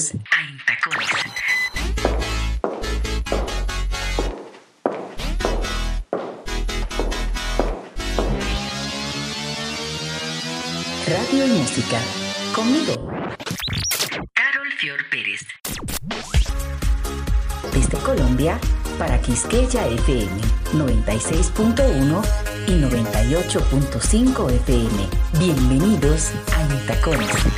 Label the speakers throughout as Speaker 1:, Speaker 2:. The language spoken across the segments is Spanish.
Speaker 1: Bienvenidos a Intacones. Radio y música. Conmigo. Carol Fior Pérez. Desde Colombia para Quisqueya FM 96.1 y 98.5 FM. Bienvenidos a Intacones.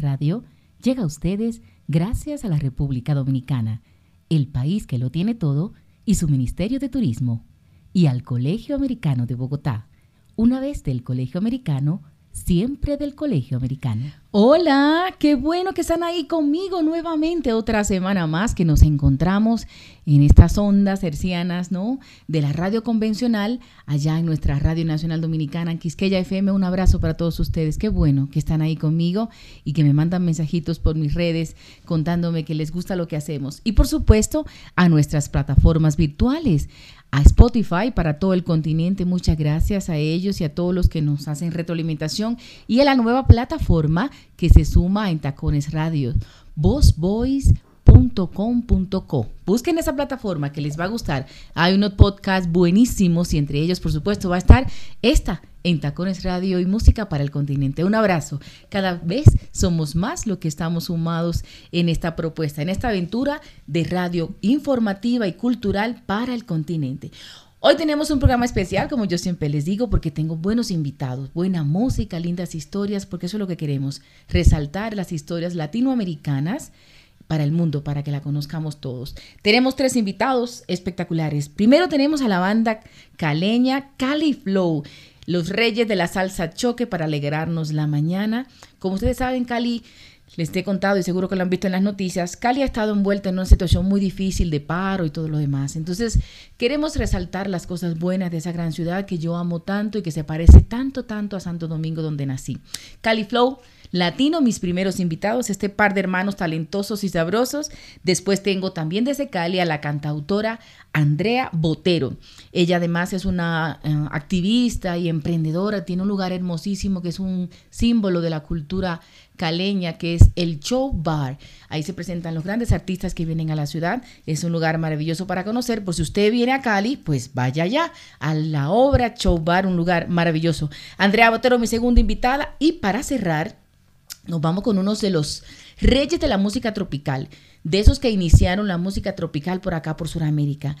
Speaker 2: Radio llega a ustedes gracias a la República Dominicana, el país que lo tiene todo, y su Ministerio de Turismo, y al Colegio Americano de Bogotá. Una vez del Colegio Americano, siempre del Colegio Americano. Hola, qué bueno que están ahí conmigo nuevamente otra semana más que nos encontramos en estas ondas hercianas, ¿no? De la radio convencional, allá en nuestra Radio Nacional Dominicana, en Quisqueya FM. Un abrazo para todos ustedes. Qué bueno que están ahí conmigo y que me mandan mensajitos por mis redes contándome que les gusta lo que hacemos. Y por supuesto, a nuestras plataformas virtuales a Spotify para todo el continente. Muchas gracias a ellos y a todos los que nos hacen retroalimentación y a la nueva plataforma que se suma en Tacones Radio, vozvoice.com.co. Busquen esa plataforma que les va a gustar. Hay unos podcasts buenísimos y entre ellos, por supuesto, va a estar esta en Tacones Radio y Música para el Continente. Un abrazo. Cada vez somos más lo que estamos sumados en esta propuesta, en esta aventura de radio informativa y cultural para el continente. Hoy tenemos un programa especial, como yo siempre les digo, porque tengo buenos invitados, buena música, lindas historias, porque eso es lo que queremos, resaltar las historias latinoamericanas para el mundo, para que la conozcamos todos. Tenemos tres invitados espectaculares. Primero tenemos a la banda caleña Cali Flow los reyes de la salsa choque para alegrarnos la mañana. Como ustedes saben, Cali, les he contado y seguro que lo han visto en las noticias, Cali ha estado envuelta en una situación muy difícil de paro y todo lo demás. Entonces, queremos resaltar las cosas buenas de esa gran ciudad que yo amo tanto y que se parece tanto, tanto a Santo Domingo donde nací. Cali Flow latino, mis primeros invitados, este par de hermanos talentosos y sabrosos. Después tengo también desde Cali a la cantautora Andrea Botero. Ella además es una eh, activista y emprendedora, tiene un lugar hermosísimo que es un símbolo de la cultura caleña, que es el Show Bar. Ahí se presentan los grandes artistas que vienen a la ciudad. Es un lugar maravilloso para conocer. Por si usted viene a Cali, pues vaya allá a la obra Show Bar, un lugar maravilloso. Andrea Botero, mi segunda invitada. Y para cerrar, nos vamos con unos de los reyes de la música tropical, de esos que iniciaron la música tropical por acá, por Sudamérica.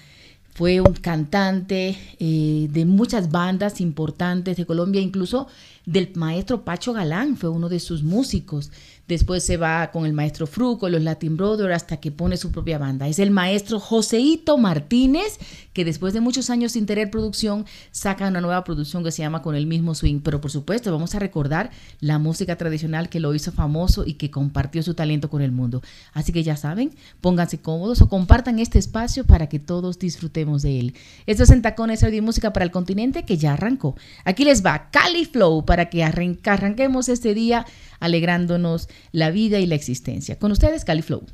Speaker 2: Fue un cantante eh, de muchas bandas importantes de Colombia, incluso del maestro Pacho Galán, fue uno de sus músicos. Después se va con el maestro Fruco, los Latin Brothers, hasta que pone su propia banda. Es el maestro Joseito Martínez, que después de muchos años sin tener producción, saca una nueva producción que se llama Con el mismo swing. Pero por supuesto, vamos a recordar la música tradicional que lo hizo famoso y que compartió su talento con el mundo. Así que ya saben, pónganse cómodos o compartan este espacio para que todos disfrutemos de él. Esto es en Tacones Audio y Música para el Continente que ya arrancó. Aquí les va Cali Flow para que arranquemos este día alegrándonos la vida y la existencia. Con ustedes, Califlow.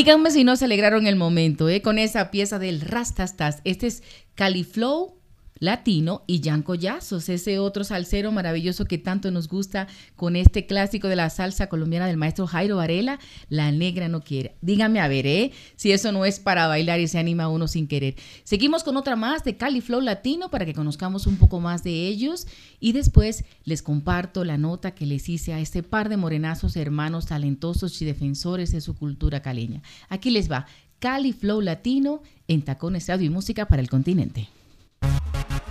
Speaker 2: Díganme si no se alegraron el momento, ¿eh? Con esa pieza del Rastastas. Este es Califlow latino y Jan Collazos, ese otro salsero maravilloso que tanto nos gusta con este clásico de la salsa colombiana del maestro Jairo Varela, La Negra no quiere. Dígame a ver, ¿eh? Si eso no es para bailar y se anima uno sin querer. Seguimos con otra más de Cali Flow Latino para que conozcamos un poco más de ellos y después les comparto la nota que les hice a este par de morenazos hermanos talentosos y defensores de su cultura caleña. Aquí les va Cali Flow Latino en Tacones Radio y Música para el Continente.
Speaker 3: Thank you.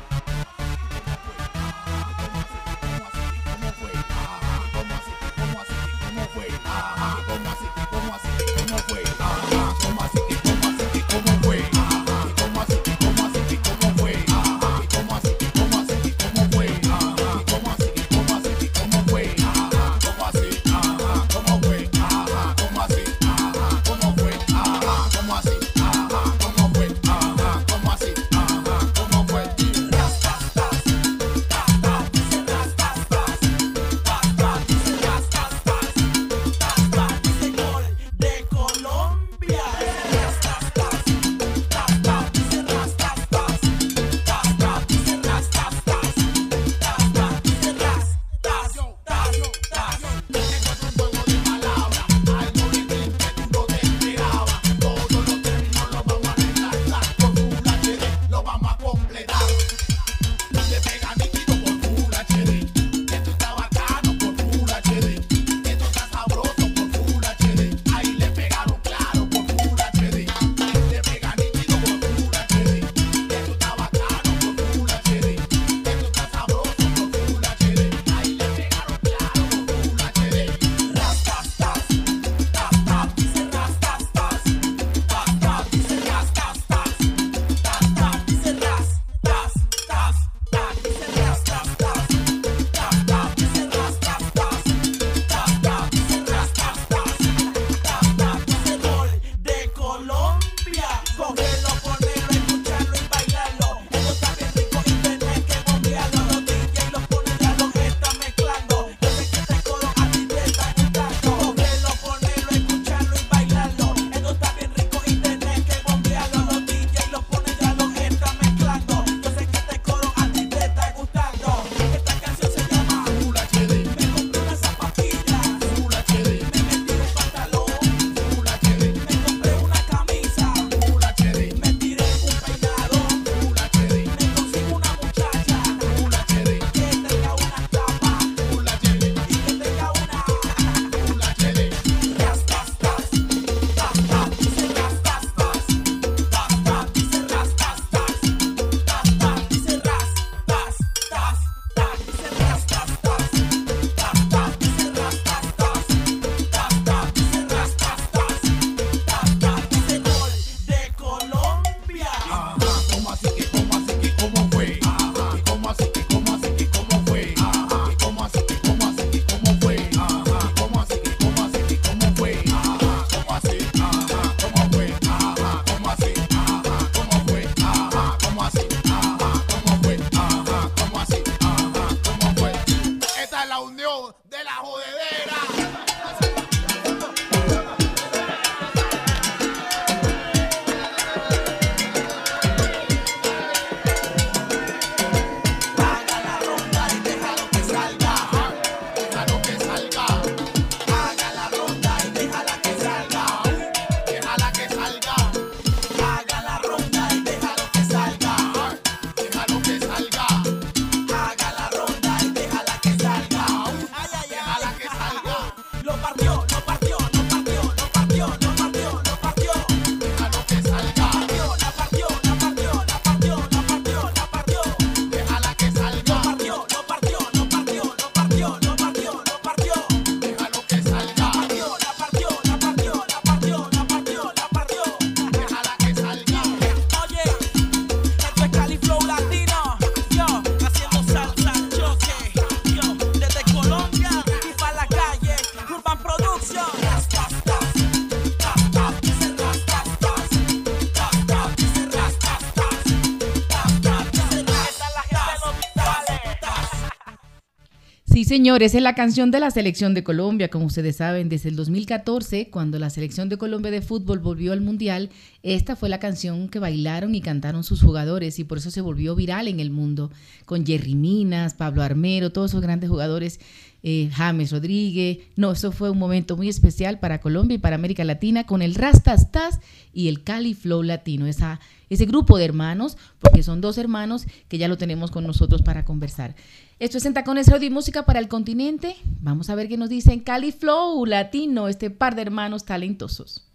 Speaker 3: Señores, es la canción de la selección de Colombia, como ustedes saben, desde el 2014, cuando la selección de Colombia de fútbol volvió al Mundial, esta fue la canción que bailaron y cantaron sus jugadores y por eso se volvió viral en el mundo, con Jerry Minas, Pablo Armero, todos esos grandes jugadores, eh, James Rodríguez. No, eso fue un momento muy especial para Colombia y para América Latina con el Rastastas y el Cali Flow Latino, ese grupo de hermanos, porque son dos hermanos que ya lo tenemos con nosotros para conversar. Esto es en Tacones Radio y Música para el Continente. Vamos a ver qué nos dicen Cali Flow Latino, este par de hermanos talentosos.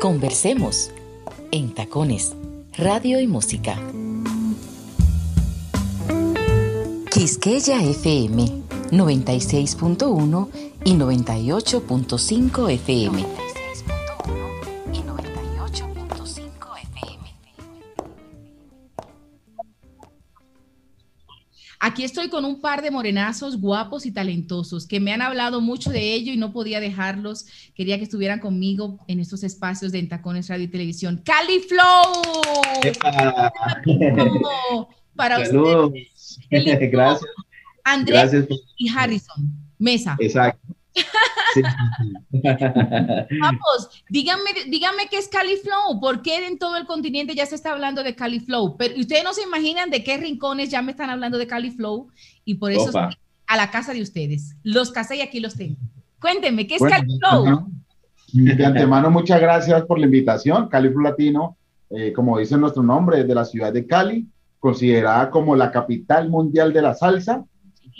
Speaker 1: Conversemos en Tacones Radio y Música. Quisqueya FM 96.1 y 98.5 FM.
Speaker 3: Aquí estoy con un par de morenazos guapos y talentosos que me han hablado mucho de ello y no podía dejarlos. Quería que estuvieran conmigo en estos espacios de Entacones Radio y Televisión. ¡Cali Flow! Para ustedes.
Speaker 4: Gracias.
Speaker 3: Andrés y Harrison. Mesa.
Speaker 4: Exacto.
Speaker 3: Vamos, díganme, díganme qué es Califlow, ¿por qué en todo el continente ya se está hablando de Califlow? Pero ustedes no se imaginan de qué rincones ya me están hablando de Califlow y por eso a la casa de ustedes. Los casé y aquí los tengo. Cuéntenme, ¿qué es Califlow?
Speaker 4: De antemano, muchas gracias por la invitación. Califlow Latino, eh, como dice nuestro nombre, de la ciudad de Cali, considerada como la capital mundial de la salsa.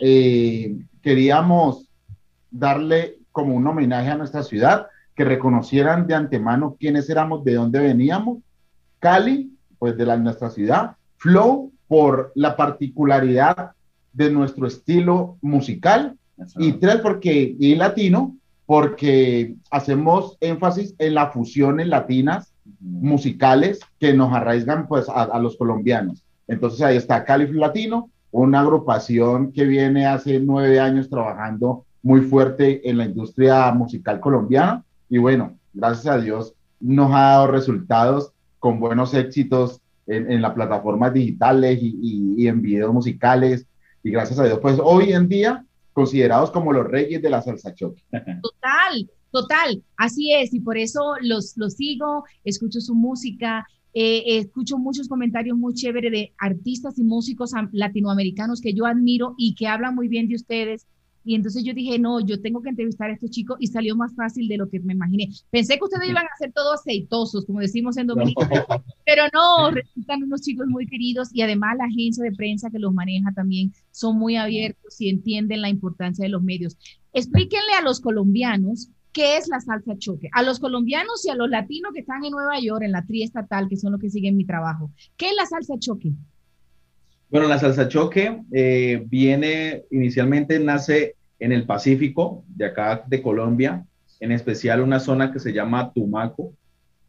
Speaker 4: Eh, queríamos darle como un homenaje a nuestra ciudad, que reconocieran de antemano quiénes éramos, de dónde veníamos. Cali, pues de la, nuestra ciudad. Flow, por la particularidad de nuestro estilo musical. Y tres, porque, y latino, porque hacemos énfasis en las fusiones latinas musicales que nos arraigan pues a, a los colombianos. Entonces ahí está Cali Latino, una agrupación que viene hace nueve años trabajando muy fuerte en la industria musical colombiana. Y bueno, gracias a Dios nos ha dado resultados con buenos éxitos en, en las plataformas digitales y, y, en videos musicales. Y gracias a Dios, pues hoy en día considerados como los reyes de la salsa choque.
Speaker 3: Total, total, así es. Y por eso los, los sigo, escucho su música, eh, escucho muchos comentarios muy chéveres de artistas y músicos latinoamericanos que yo admiro y que hablan muy bien de ustedes y entonces yo dije, no, yo tengo que entrevistar a estos chicos y salió más fácil de lo que me imaginé. Pensé que ustedes iban a ser todos aceitosos, como decimos en Dominicana, pero no, resultan unos chicos muy queridos y además la agencia de prensa que los maneja también son muy abiertos y entienden la importancia de los medios. Explíquenle a los colombianos qué es la salsa choque, a los colombianos y a los latinos que están en Nueva York, en la triestatal, que son los que siguen mi trabajo. ¿Qué es la salsa choque?
Speaker 4: Bueno, la salsa choque eh, viene, inicialmente nace en el Pacífico, de acá de Colombia, en especial una zona que se llama Tumaco.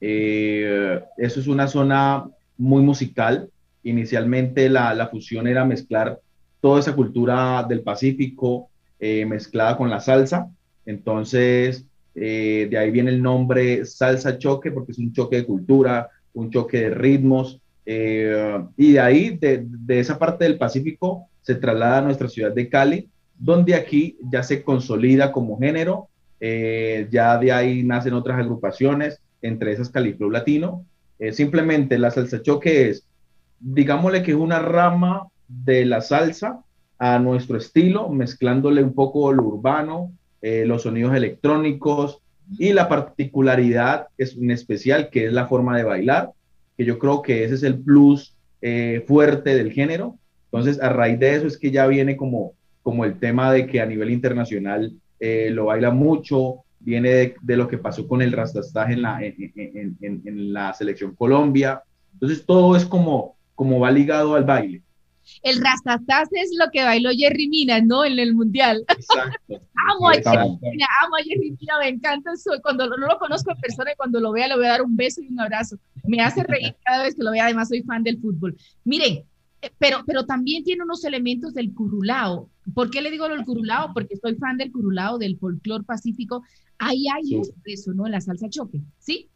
Speaker 4: Eh, eso es una zona muy musical. Inicialmente la, la, fusión era mezclar toda esa cultura del Pacífico eh, mezclada con la salsa. Entonces, de ahí viene el nombre salsa choque, porque es un choque de cultura, un choque de ritmos, eh, y de ahí, de, de, esa parte del Pacífico, se traslada a nuestra ciudad de Cali, donde aquí ya se consolida como género, eh, ya de ahí nacen otras agrupaciones, entre esas Califlow Latino. Eh, simplemente la salsa choque es, digámosle que es una rama de la salsa a nuestro estilo, mezclándole un poco lo urbano, los sonidos electrónicos y la particularidad es en especial que es la forma de bailar que yo creo que ese es el plus eh, fuerte del género. Entonces, a raíz de eso es que ya viene como, como el tema de que a nivel internacional eh, lo baila mucho, viene de, lo que pasó con el rastastaje en la, en, la selección Colombia. Entonces, todo es como, como va ligado al baile.
Speaker 3: El rastastas es lo que bailó Jerry Mina, ¿no? En el Mundial.
Speaker 4: Exacto.
Speaker 3: amo a Jerry Mina, amo a Jerry Mina, me encanta eso. Cuando no lo conozco en persona y cuando lo vea le voy a dar un beso y un abrazo. Me hace reír cada vez que lo vea, además soy fan del fútbol. Miren, eh, pero, pero también tiene unos elementos del curulao. ¿Por qué le digo lo del curulao? Porque soy fan del curulao, del folclore pacífico. Ahí hay sí. eso, ¿no? En la salsa choque, ¿sí?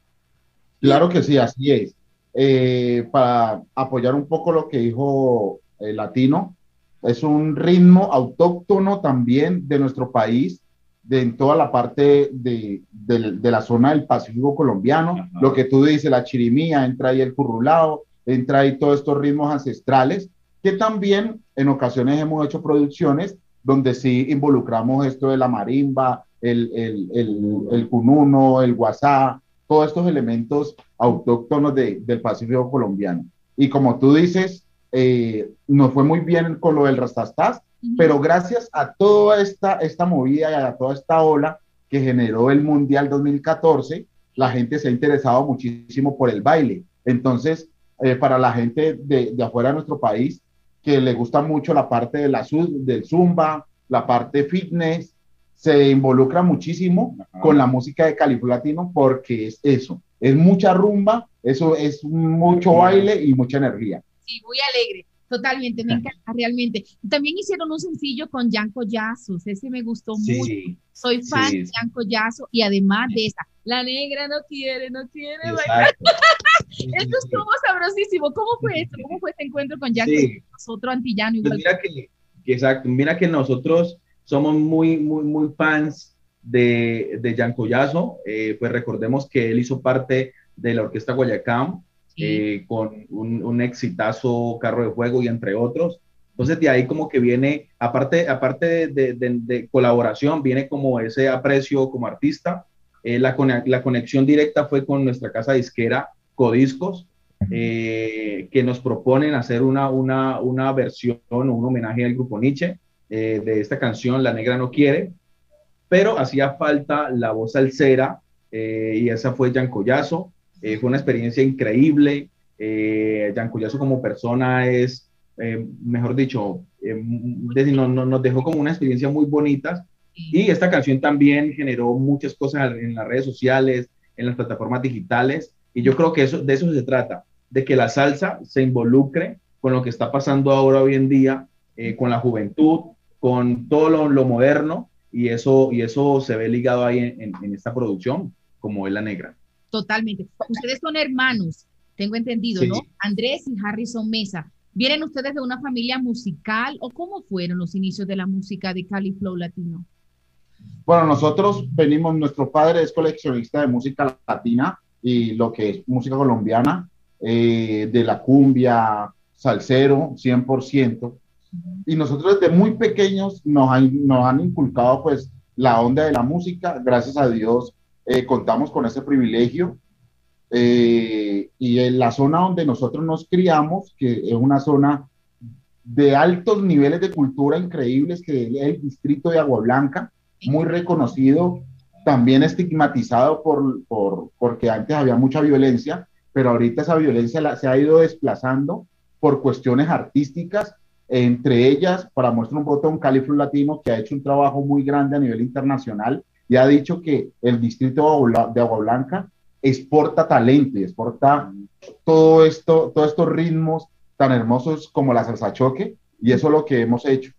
Speaker 4: Claro que sí, así es.
Speaker 5: eh, para apoyar un poco lo que dijo el latino, es un ritmo autóctono también de nuestro país, de en toda la parte de, de, la zona del Pacífico colombiano. Lo que tú dices, la chirimía, entra ahí el currulado, entra ahí todos estos ritmos ancestrales, que también en ocasiones hemos hecho producciones donde sí involucramos esto de la marimba, el, el, el, el cununo, el guasá, todos estos elementos autóctonos de, del Pacífico colombiano. Y como tú dices, eh, nos fue muy bien con lo del Rastastas, pero gracias a toda esta, esta movida y a toda esta ola que generó el Mundial 2014, la gente se ha interesado muchísimo por el baile. Entonces, eh, para la gente de, de, afuera de nuestro país, que le gusta mucho la parte de la, del zumba, la parte fitness, se involucra muchísimo con la música de Califo Latino porque es eso, es mucha rumba, eso es mucho baile y mucha energía.
Speaker 3: Sí, muy alegre. Totalmente, me encanta realmente. También hicieron un sencillo con Yanko Yazos, ese me gustó mucho. Soy fan de Yanko Yazo y además de esa, la negra no quiere, no quiere bailar. Esto estuvo sabrosísimo. ¿Cómo fue eso? ¿Cómo fue este encuentro con Yanko otro antillano
Speaker 4: pues mira que, exacto, mira que nosotros somos muy, muy, muy fans de, de Yazo. Eh, pues recordemos que él hizo parte de la Orquesta Guayacán eh, con un, un, exitazo Carro de Fuego y entre otros. Entonces de ahí como que viene, aparte, aparte de, de, colaboración, viene como ese aprecio como artista. Eh, la, la, conexión directa fue con nuestra casa disquera Codiscos, eh, que nos proponen hacer una, una, una versión o un homenaje al grupo Nietzsche de esta canción La Negra No Quiere, pero hacía falta la voz alcera y esa fue Jan Collazo. Eh, fue una experiencia increíble. Eh, Cuyazo como persona es, eh, mejor dicho, eh, no, nos dejó como una experiencia muy bonita. Y esta canción también generó muchas cosas en las redes sociales, en las plataformas digitales. Y yo creo que eso, de eso se trata, de que la salsa se involucre con lo que está pasando ahora hoy en día, con la juventud, con todo lo, lo, moderno. Y eso, y eso se ve ligado ahí en, en esta producción, como es la negra.
Speaker 3: Totalmente. Ustedes son hermanos, tengo entendido, ¿no? Andrés y Harrison Mesa. ¿Vienen ustedes de una familia musical o cómo fueron los inicios de la música de Cali Flow Latino?
Speaker 5: Bueno, nosotros venimos, nuestro padre es coleccionista de música latina y lo que es música colombiana, eh, de la cumbia, salsero, 100%. Y nosotros desde muy pequeños nos han, nos han inculcado pues la onda de la música, gracias a Dios eh, contamos con ese privilegio. Eh, y en la zona donde nosotros nos criamos, que es una zona de altos niveles de cultura increíbles, que es el distrito de Agua Blanca, muy reconocido, también estigmatizado por, por, porque antes había mucha violencia, pero ahorita esa violencia se ha ido desplazando por cuestiones artísticas, entre ellas, para muestra un botón, Califru Latino, que ha hecho un trabajo muy grande a nivel internacional y ha dicho que el distrito de Agua Blanca exporta talento y exporta todo esto, todos estos ritmos tan hermosos como la salsa choque, y eso es lo que hemos hecho.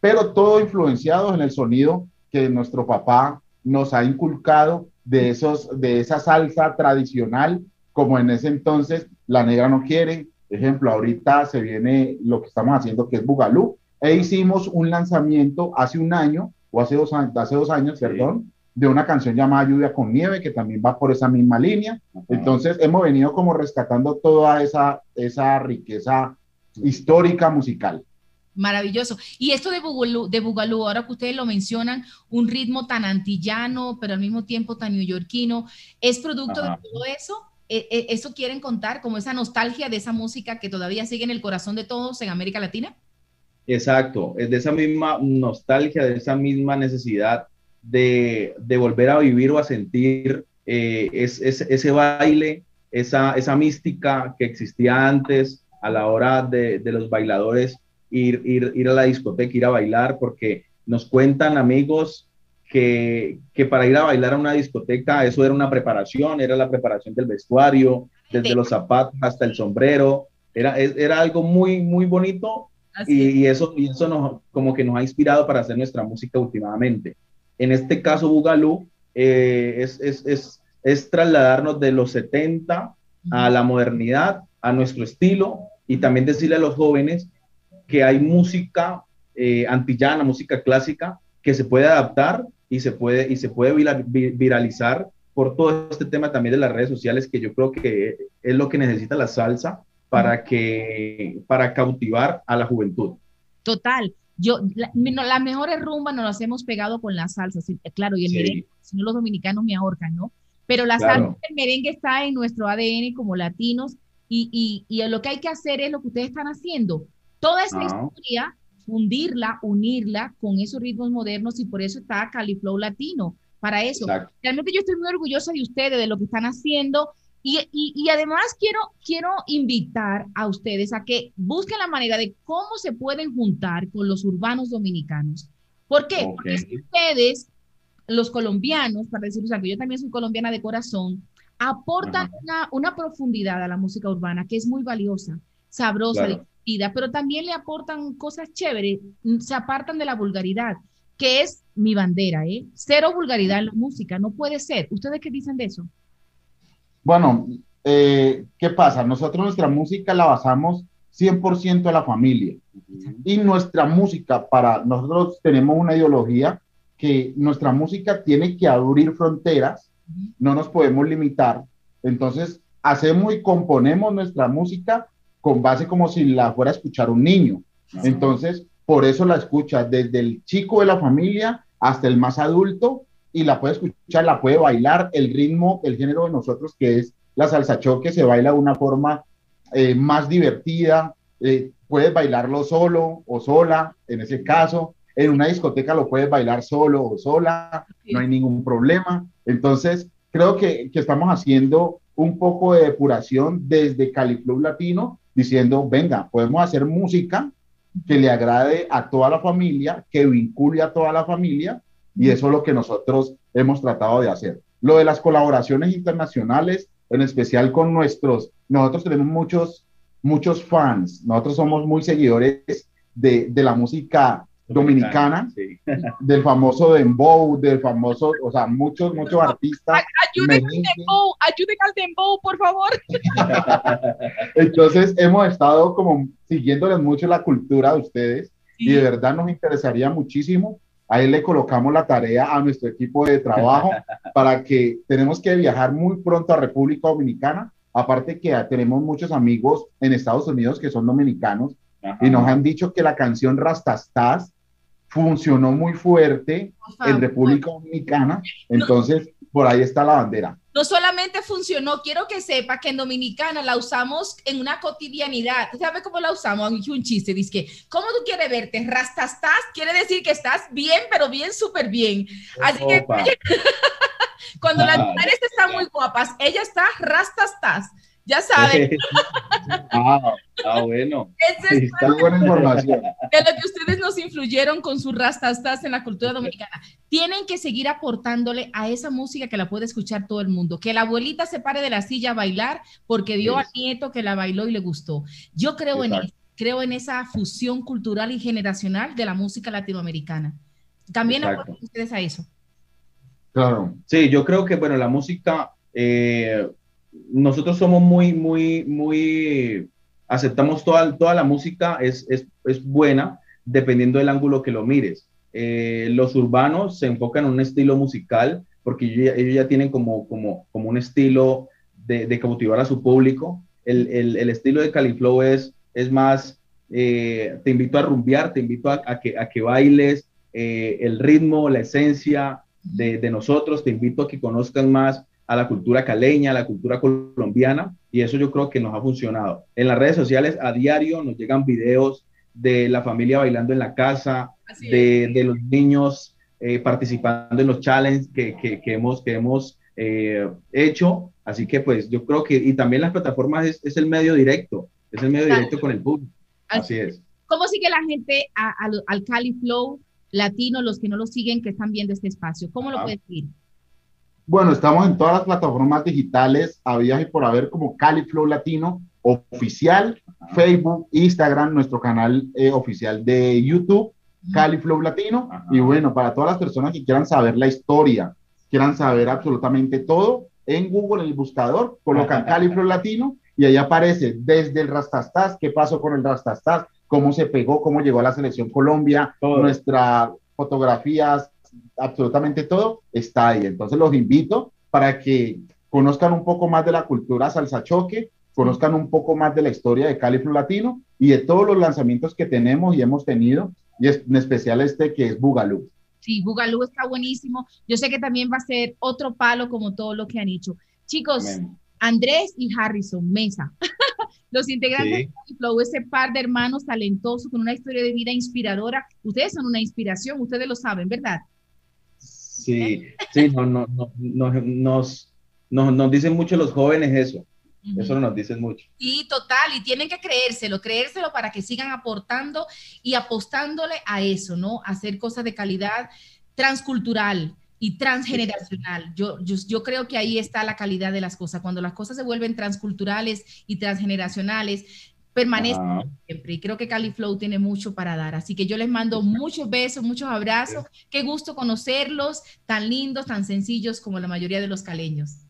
Speaker 5: Pero todo influenciado en el sonido que nuestro papá nos ha inculcado de, esos, de esa salsa tradicional, como en ese entonces la negra no quiere. Ejemplo, ahorita se viene lo que estamos haciendo, que es Bugalú, e hicimos un lanzamiento hace un año, o hace dos, hace dos años, perdón, de una canción llamada Lluvia con Nieve, que también va por esa misma línea. Entonces, hemos venido como rescatando toda esa, esa riqueza histórica musical.
Speaker 3: Maravilloso. Y esto de Bugalú, de Bugalú, ahora que ustedes lo mencionan, un ritmo tan antillano, pero al mismo tiempo tan neoyorquino, ¿es producto de todo eso? ¿E, e, ¿Eso quieren contar, como esa nostalgia de esa música que todavía sigue en el corazón de todos en América Latina?
Speaker 4: Exacto, es de esa misma nostalgia, de esa misma necesidad de, volver a vivir o a sentir eh, es, ese baile, esa, esa mística que existía antes a la hora de, los bailadores ir, ir, ir, a la discoteca, ir a bailar, porque nos cuentan amigos que, para ir a bailar a una discoteca eso era una preparación, era la preparación del vestuario, desde los zapatos hasta el sombrero, era, era algo muy, muy bonito y, y, eso, y eso nos, como que nos ha inspirado para hacer nuestra música últimamente. En este caso, Bugalú eh, es, es, es, es, trasladarnos de los 70 a la modernidad, a nuestro estilo y también decirle a los jóvenes que hay música eh, antillana, música clásica, que se puede adaptar y se puede, y se puede viralizar por todo este tema también de las redes sociales, que yo creo que es lo que necesita la salsa para, que, para cautivar a la juventud.
Speaker 3: Total. Yo, la, las mejores rumbas nos las hemos pegado con la salsa, claro, y el merengue, si no los dominicanos me ahorcan, ¿no? Pero la salsa el merengue está en nuestro ADN como latinos y, y, y, lo que hay que hacer es lo que ustedes están haciendo. Toda esa ah. historia fundirla, unirla con esos ritmos modernos y por eso está Califlow Latino, para eso. Realmente yo estoy muy orgullosa de ustedes, de lo que están haciendo y, y, y, además quiero, quiero invitar a ustedes a que busquen la manera de cómo se pueden juntar con los urbanos dominicanos. ¿Por qué? Porque ustedes, los colombianos, para decirles algo, yo también soy colombiana de corazón, aportan una, una, profundidad a la música urbana que es muy valiosa, sabrosa, pero también le aportan cosas chéveres, mm, se apartan de la vulgaridad, que es mi bandera, ¿eh? Cero vulgaridad en la música, no puede ser. ¿Ustedes qué dicen de eso?
Speaker 5: Bueno, eh, ¿qué pasa? Nosotros nuestra música la basamos 100% a la familia. Y nuestra música, para nosotros tenemos una ideología que nuestra música tiene que abrir fronteras, no nos podemos limitar. Entonces, hacemos y componemos nuestra música con base como si la fuera a escuchar un niño. Entonces, por eso la escucha desde el chico de la familia hasta el más adulto y la puede escuchar, la puede bailar. El ritmo, el género de nosotros que es la salsa choque se baila de una forma eh, más divertida. Eh, puedes bailarlo solo o sola, en ese caso. En una discoteca lo puedes bailar solo o sola, no hay ningún problema. Entonces, creo que, que estamos haciendo un poco de depuración desde Califlub Latino diciendo, venga, podemos hacer música que le agrade a toda la familia, que vincule a toda la familia, y eso es lo que nosotros hemos tratado de hacer. Lo de las colaboraciones internacionales, en especial con nuestros, nosotros tenemos muchos, muchos fans, nosotros somos muy seguidores de, de la música dominicana, del famoso Dembow, del famoso, o sea, muchos, muchos artistas.
Speaker 3: Ayuden al Dembow, ayuden al Dembow, por favor.
Speaker 5: Entonces, hemos estado como siguiéndoles mucho la cultura de ustedes y de verdad nos interesaría muchísimo. Ahí le colocamos la tarea a nuestro equipo de trabajo para que tenemos que viajar muy pronto a República Dominicana. Aparte que tenemos muchos amigos en Estados Unidos que son dominicanos y nos han dicho que la canción Rastastas funcionó muy fuerte en República Dominicana, entonces por ahí está la bandera.
Speaker 3: No solamente funcionó, quiero que sepa que en Dominicana la usamos en una cotidianidad. ¿Sabe cómo la usamos? Un chiste, dice que, ¿cómo tú quieres verte? Rastastas quiere decir que estás bien, pero bien, súper bien. Así que cuando las mujeres están muy guapas, ella está rastastas. Ya saben.
Speaker 4: ah, ah, bueno.
Speaker 5: está buena información.
Speaker 3: De lo que ustedes nos influyeron con sus rastastas en la cultura dominicana. Tienen que seguir aportándole a esa música que la puede escuchar todo el mundo. Que la abuelita se pare de la silla a bailar porque vio al nieto que la bailó y le gustó. Yo creo en creo en esa fusión cultural y generacional de la música latinoamericana. También aportan ustedes a eso.
Speaker 4: Claro. Sí, yo creo que, bueno, la música eh, nosotros somos muy, muy, muy, aceptamos toda, toda la música, es, es, es buena dependiendo del ángulo que lo mires. Eh, los urbanos se enfocan en un estilo musical porque ellos ya, tienen como, como, como un estilo de, de, cautivar a su público. El, el, el estilo de Califlow es, es más, eh, te invito a rumbear, te invito a, a, que, a que bailes eh, el ritmo, la esencia de, de nosotros, te invito a que conozcan más a la cultura caleña, a la cultura colombiana, y eso yo creo que nos ha funcionado. En las redes sociales a diario nos llegan videos de la familia bailando en la casa, de, de, los niños eh, participando en los challenges que, que, que hemos, que hemos eh, hecho. Así que pues yo creo que, y también las plataformas es, es el medio directo, es el medio directo con el público. Así, es.
Speaker 3: ¿Cómo sigue la gente al Cali Flow latino, los que no lo siguen, que están viendo este espacio? ¿Cómo lo puedes seguir?
Speaker 5: Bueno, estamos en todas las plataformas digitales, había y por haber como Cali Flow Latino oficial, Facebook, Instagram, nuestro canal eh, oficial de YouTube, Cali Flow Latino. Y bueno, para todas las personas que quieran saber la historia, quieran saber absolutamente todo, en Google, en el buscador, colocan Califlow Latino y ahí aparece desde el Rastastas, qué pasó con el Rastastas, cómo se pegó, cómo llegó a la selección Colombia, nuestras fotografías, absolutamente todo está ahí. Entonces los invito para que conozcan un poco más de la cultura salsa choque, conozcan un poco más de la historia de Califlow Latino y de todos los lanzamientos que tenemos y hemos tenido, y es, en especial este que es Bugalú.
Speaker 3: Sí, Bugalú está buenísimo. Yo sé que también va a ser otro palo como todo lo que han hecho. Chicos, Andrés y Harrison Mesa, los integrantes de Flow, ese par de hermanos talentosos con una historia de vida inspiradora. Ustedes son una inspiración, ustedes lo saben, ¿verdad?
Speaker 4: Sí, sí, no, no, no, nos, nos, nos dicen mucho los jóvenes eso. Eso nos dicen mucho.
Speaker 3: Sí, total, y tienen que creérselo, creérselo para que sigan aportando y apostándole a eso, ¿no? hacer cosas de calidad transcultural y transgeneracional. Yo, yo, creo que ahí está la calidad de las cosas. Cuando las cosas se vuelven transculturales y transgeneracionales, permanecen siempre. Y creo que Califlow tiene mucho para dar. Así que yo les mando muchos besos, muchos abrazos. Qué gusto conocerlos, tan lindos, tan sencillos como la mayoría de los caleños.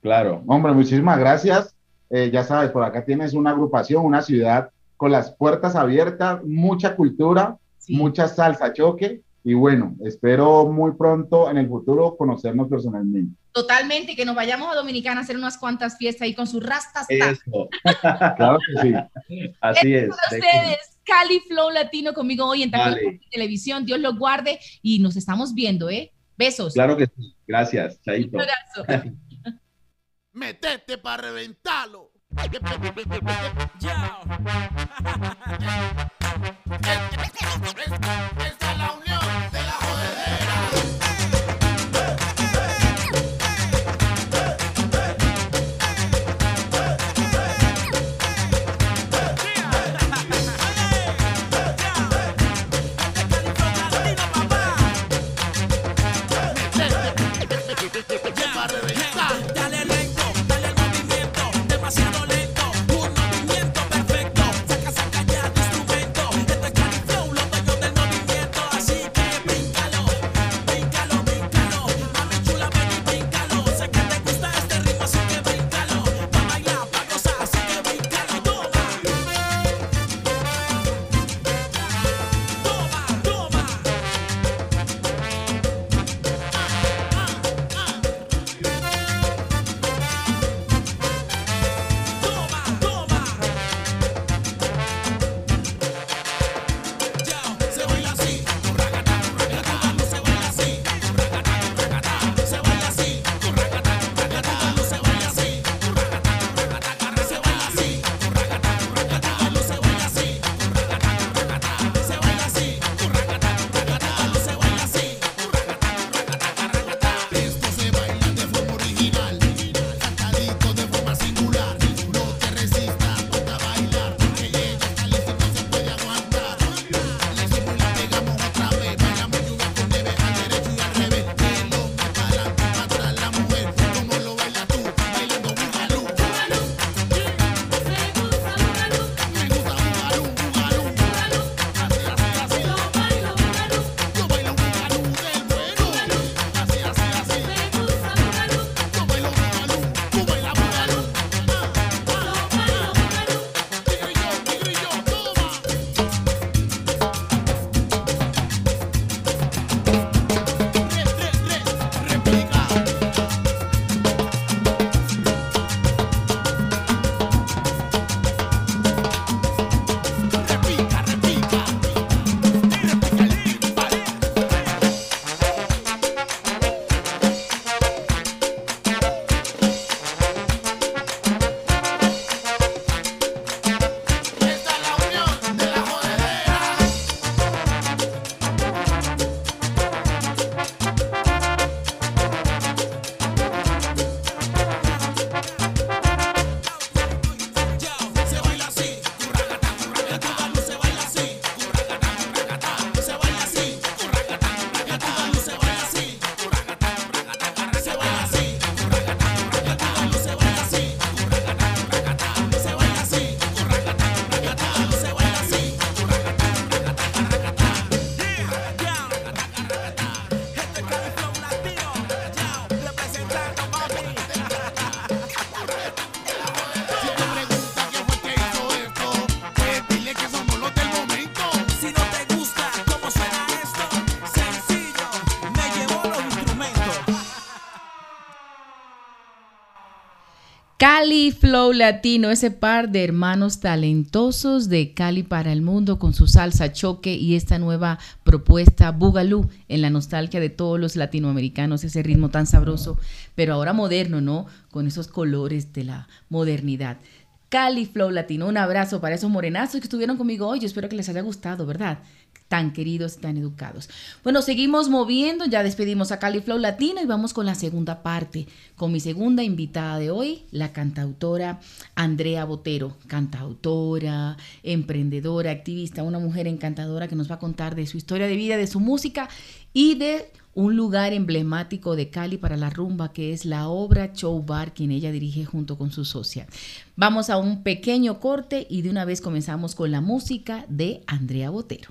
Speaker 5: Claro, hombre, muchísimas gracias. Eh, ya sabes, por acá tienes una agrupación, una ciudad con las puertas abiertas, mucha cultura, mucha salsa choque. Y bueno, espero muy pronto en el futuro conocernos personalmente.
Speaker 3: Totalmente, que nos vayamos a Dominicana a hacer unas cuantas fiestas ahí con sus rastas. Eso.
Speaker 4: claro que sí. Así es.
Speaker 3: ustedes, Cali Flow Latino conmigo hoy en Televisión. Dios los guarde y nos estamos viendo, ¿eh? Besos.
Speaker 4: Claro que sí. Gracias. Chaito. Un abrazo.
Speaker 6: metete para reventarlo.
Speaker 2: Cali Flow Latino, ese par de hermanos talentosos de Cali para el mundo con su salsa choque y esta nueva propuesta Bugalú en la nostalgia de todos los latinoamericanos, ese ritmo tan sabroso, pero ahora moderno, ¿no? Con esos colores de la modernidad. Cali Flow Latino, un abrazo para esos morenazos que estuvieron conmigo hoy, yo espero que les haya gustado, ¿verdad? tan queridos, tan educados. Bueno, seguimos moviendo, ya despedimos a Califlow Latino y vamos con la segunda parte, con mi segunda invitada de hoy, la cantautora Andrea Botero, cantautora, emprendedora, activista, una mujer encantadora que nos va a contar de su historia de vida, de su música y de un lugar emblemático de Cali para la rumba que es la obra Show Bar, quien ella dirige junto con su socia. Vamos a un pequeño corte y de una vez comenzamos con la música de Andrea Botero.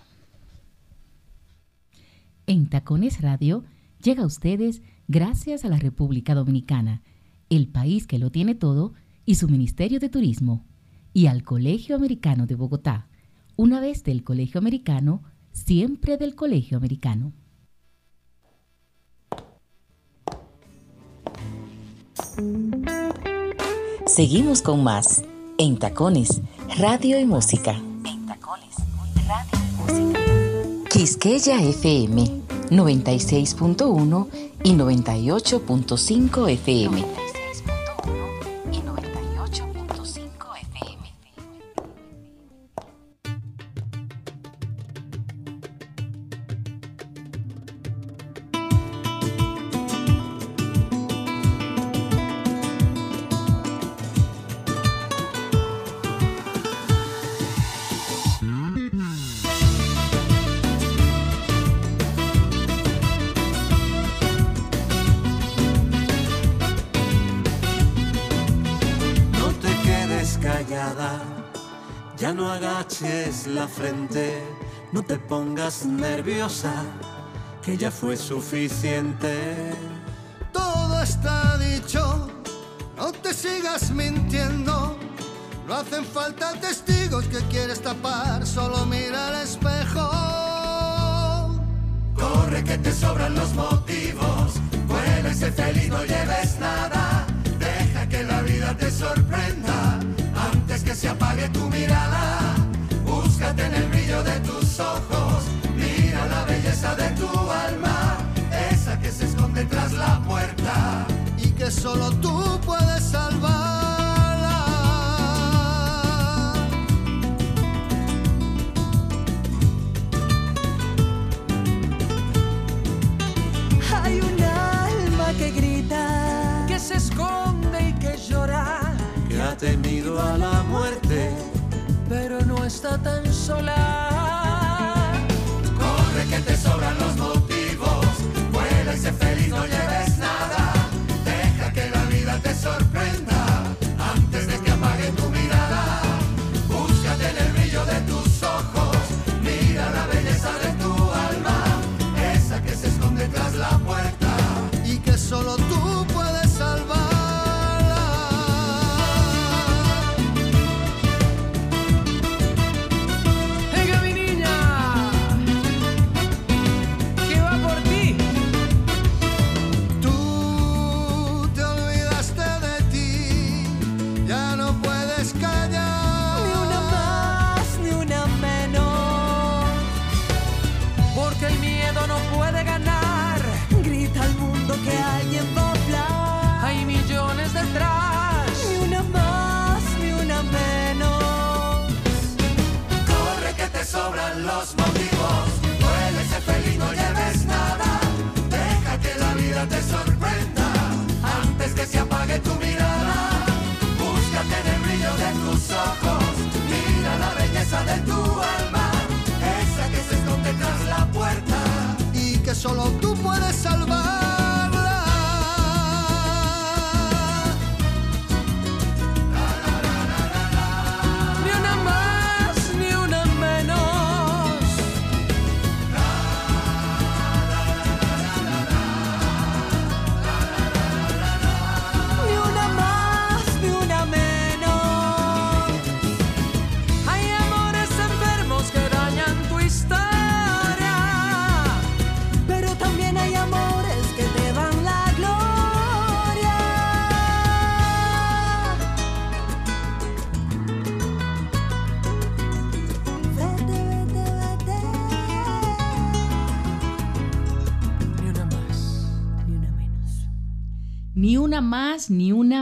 Speaker 2: En Tacones Radio llega a ustedes gracias a la República Dominicana, el país que lo tiene todo, y su Ministerio de Turismo, y al Colegio Americano de Bogotá. Una vez del Colegio Americano, siempre del Colegio Americano. Seguimos con más en Tacones, Radio y Música. En Tacones, Radio y Música. Quisqueya FM 96.1 y 98.5 FM.
Speaker 7: Frente, no te pongas nerviosa, que ya fue suficiente.
Speaker 8: Todo está dicho, no te sigas mintiendo. No hacen falta testigos que quieres tapar, solo mira al espejo.
Speaker 7: Corre que te sobran los motivos, puedes ser feliz, no lleves nada. Deja que la vida te sorprenda antes que se apague tu mirada en el brillo de tus ojos, mira la belleza de tu alma, esa que se esconde tras la puerta.
Speaker 8: Y que solo tú puedes salvarla.
Speaker 9: Hay un alma que grita, que se esconde y que llora,
Speaker 7: que ha temido a la muerte
Speaker 9: pero no está tan sola.
Speaker 7: Corre que te sobran los motivos, vuela y sé feliz, no lleves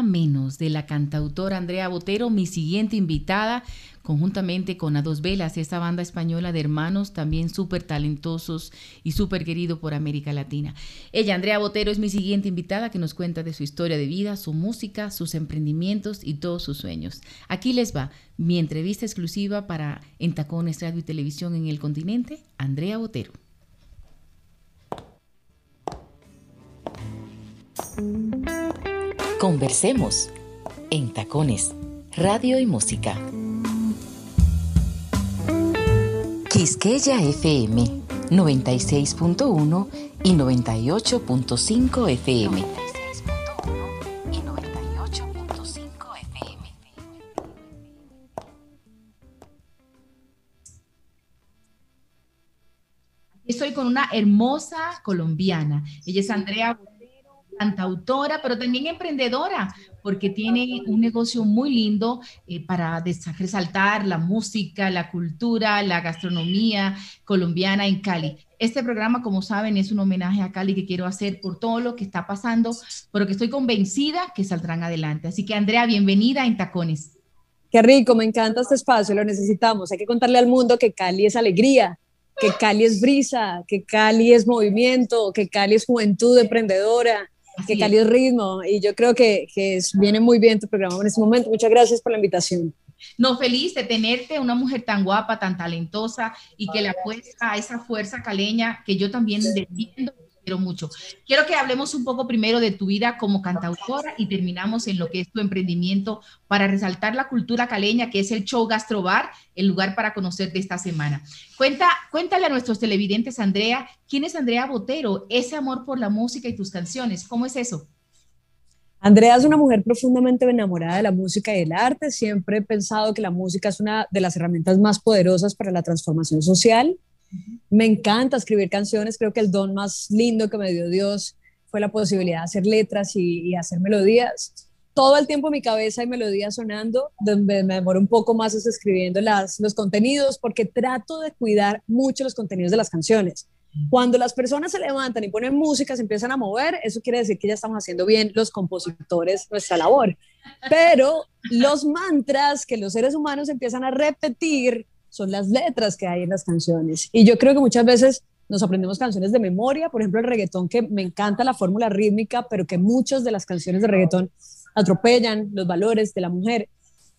Speaker 3: menos de la cantautora Andrea Botero, mi siguiente invitada, conjuntamente con A Dos Velas, esta banda española de hermanos también súper talentosos y súper querido por América Latina. Ella, Andrea Botero, es mi siguiente invitada que nos cuenta de su historia de vida, su música, sus emprendimientos y todos sus sueños. Aquí les va mi entrevista exclusiva para En Tacones Radio y Televisión en el continente, Andrea Botero.
Speaker 1: Conversemos en Tacones, Radio y Música. Quisqueya FM 96.1 y 98.5 FM. y 98.5 FM.
Speaker 3: Estoy con una hermosa colombiana. Ella es Andrea cantautora, pero también emprendedora, porque tiene un negocio muy lindo eh, para resaltar la música, la cultura, la gastronomía colombiana en Cali. Este programa, como saben, es un homenaje a Cali que quiero hacer por todo lo que está pasando, pero que estoy convencida que saldrán adelante. Así que, Andrea, bienvenida en Tacones.
Speaker 10: Qué rico, me encanta este espacio, lo necesitamos. Hay que contarle al mundo que Cali es alegría, que Cali es brisa, que Cali es movimiento, que Cali es juventud emprendedora,
Speaker 3: Así
Speaker 10: Cali
Speaker 3: es.
Speaker 10: es ritmo. Y yo creo que, que es- viene muy bien tu programa en este momento. Muchas gracias por la invitación.
Speaker 3: No, feliz de tenerte, una mujer tan guapa, tan talentosa y que le apuesta a esa fuerza caleña que yo también defiendo quiero mucho. Quiero que hablemos un poco primero de tu vida como cantautora y terminamos en lo que es tu emprendimiento para resaltar la cultura caleña, que es el show Gastrobar, el lugar para conocerte esta semana. Cuenta, cuéntale a nuestros televidentes, Andrea, ¿quién es Andrea Botero? Ese amor por la música y tus canciones, ¿cómo es eso?
Speaker 10: Andrea es una mujer profundamente enamorada de la música y del arte. Siempre he pensado que la música es una de las herramientas más poderosas para la transformación social. Me encanta escribir canciones. Creo que el don más lindo que me dio Dios fue la posibilidad de hacer letras y, hacer melodías. Todo el tiempo en mi cabeza hay melodías sonando. Donde me demoro un poco más es escribiendo las, los contenidos porque trato de cuidar mucho los contenidos de las canciones. Cuando las personas se levantan y ponen música, se empiezan a mover, eso quiere decir que ya estamos haciendo bien los compositores nuestra labor. Pero los mantras que los seres humanos empiezan a repetir son las letras que hay en las canciones. Y yo creo que muchas veces nos aprendemos canciones de memoria, por ejemplo el reggaetón, que me encanta la fórmula rítmica, pero que muchas de las canciones de reggaetón atropellan los valores de la mujer.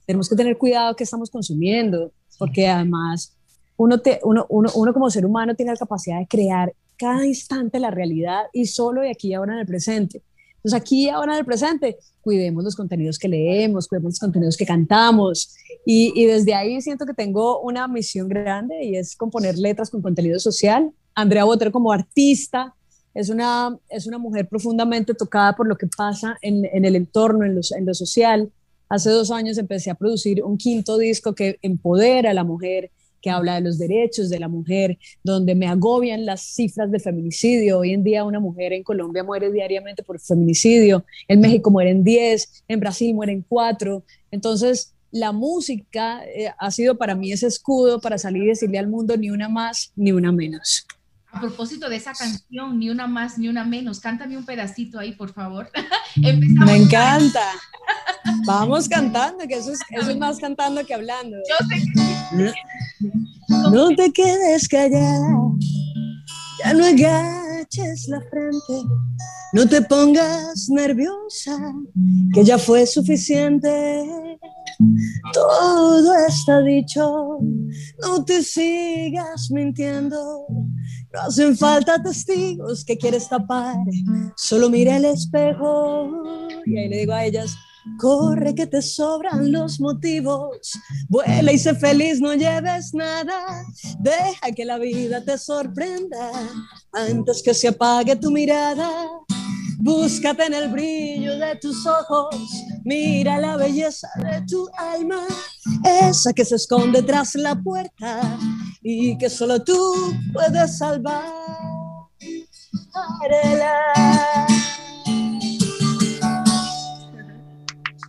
Speaker 10: Tenemos que tener cuidado que estamos consumiendo, porque además uno, te, uno, uno, uno como ser humano tiene la capacidad de crear cada instante la realidad y solo de aquí y ahora en el presente. Entonces aquí ahora en el presente, cuidemos los contenidos que leemos, cuidemos los contenidos que cantamos y, desde ahí siento que tengo una misión grande y es componer letras con contenido social. Andrea Botero como artista es una, es una mujer profundamente tocada por lo que pasa en, el entorno, en, en lo social. Hace dos años empecé a producir un quinto disco que empodera a la mujer, que habla de los derechos de la mujer, donde me agobian las cifras de feminicidio. Hoy en día una mujer en Colombia muere diariamente por feminicidio, en México mueren 10, en Brasil mueren 4. Entonces, la música eh, ha sido para mí ese escudo para salir y decirle al mundo ni una más ni una menos.
Speaker 3: A propósito de esa canción, ni una más ni una menos, cántame un pedacito ahí, por favor. Empezamos
Speaker 10: Me encanta. Vamos cantando, que eso es, eso es más cantando que hablando.
Speaker 3: Yo sé que
Speaker 10: No te quedes callada, ya no agaches la frente, no te pongas nerviosa, que ya fue suficiente. Todo está dicho, no te sigas mintiendo, no hacen falta testigos que quieres tapar, solo mira el espejo. Y ahí le digo a ellas, Corre que te sobran los motivos. Vuela y sé feliz, no lleves nada. Deja que la vida te sorprenda antes que se apague tu mirada. Búscate en el brillo de tus ojos. Mira la belleza de tu alma. Esa que se esconde tras la puerta y que solo tú puedes salvar. Arela.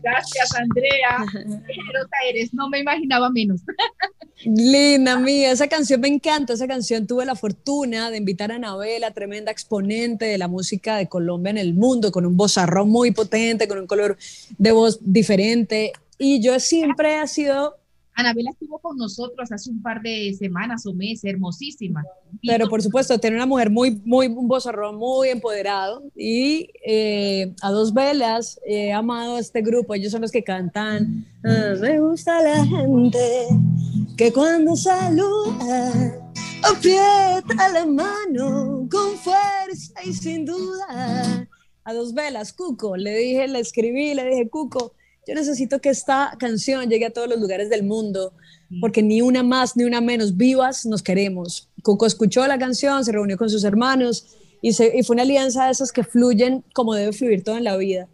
Speaker 3: Gracias, Andrea. Qué generosa eres, no me imaginaba menos.
Speaker 10: Linda mía, esa canción me encanta, esa canción tuve la fortuna de invitar a Anabela, tremenda exponente de la música de Colombia en el mundo, con un vozarrón muy potente, con un color de voz diferente. Y yo siempre he sido
Speaker 3: Anabela estuvo con nosotros hace un par de semanas o meses, hermosísima.
Speaker 10: Pero por supuesto, tiene una mujer muy, muy, un vozarrón muy empoderado y eh, a dos velas he amado a este grupo, ellos son los que cantan, ah, me gusta la gente que cuando saluda aprieta la mano con fuerza y sin duda. A dos velas, Cuco, le dije, le escribí, le dije, Cuco, yo necesito que esta canción llegue a todos los lugares del mundo, porque ni una más ni una menos, vivas nos queremos. Cuco escuchó la canción, se reunió con sus hermanos y, fue una alianza de esas que fluyen como debe fluir todo en la vida.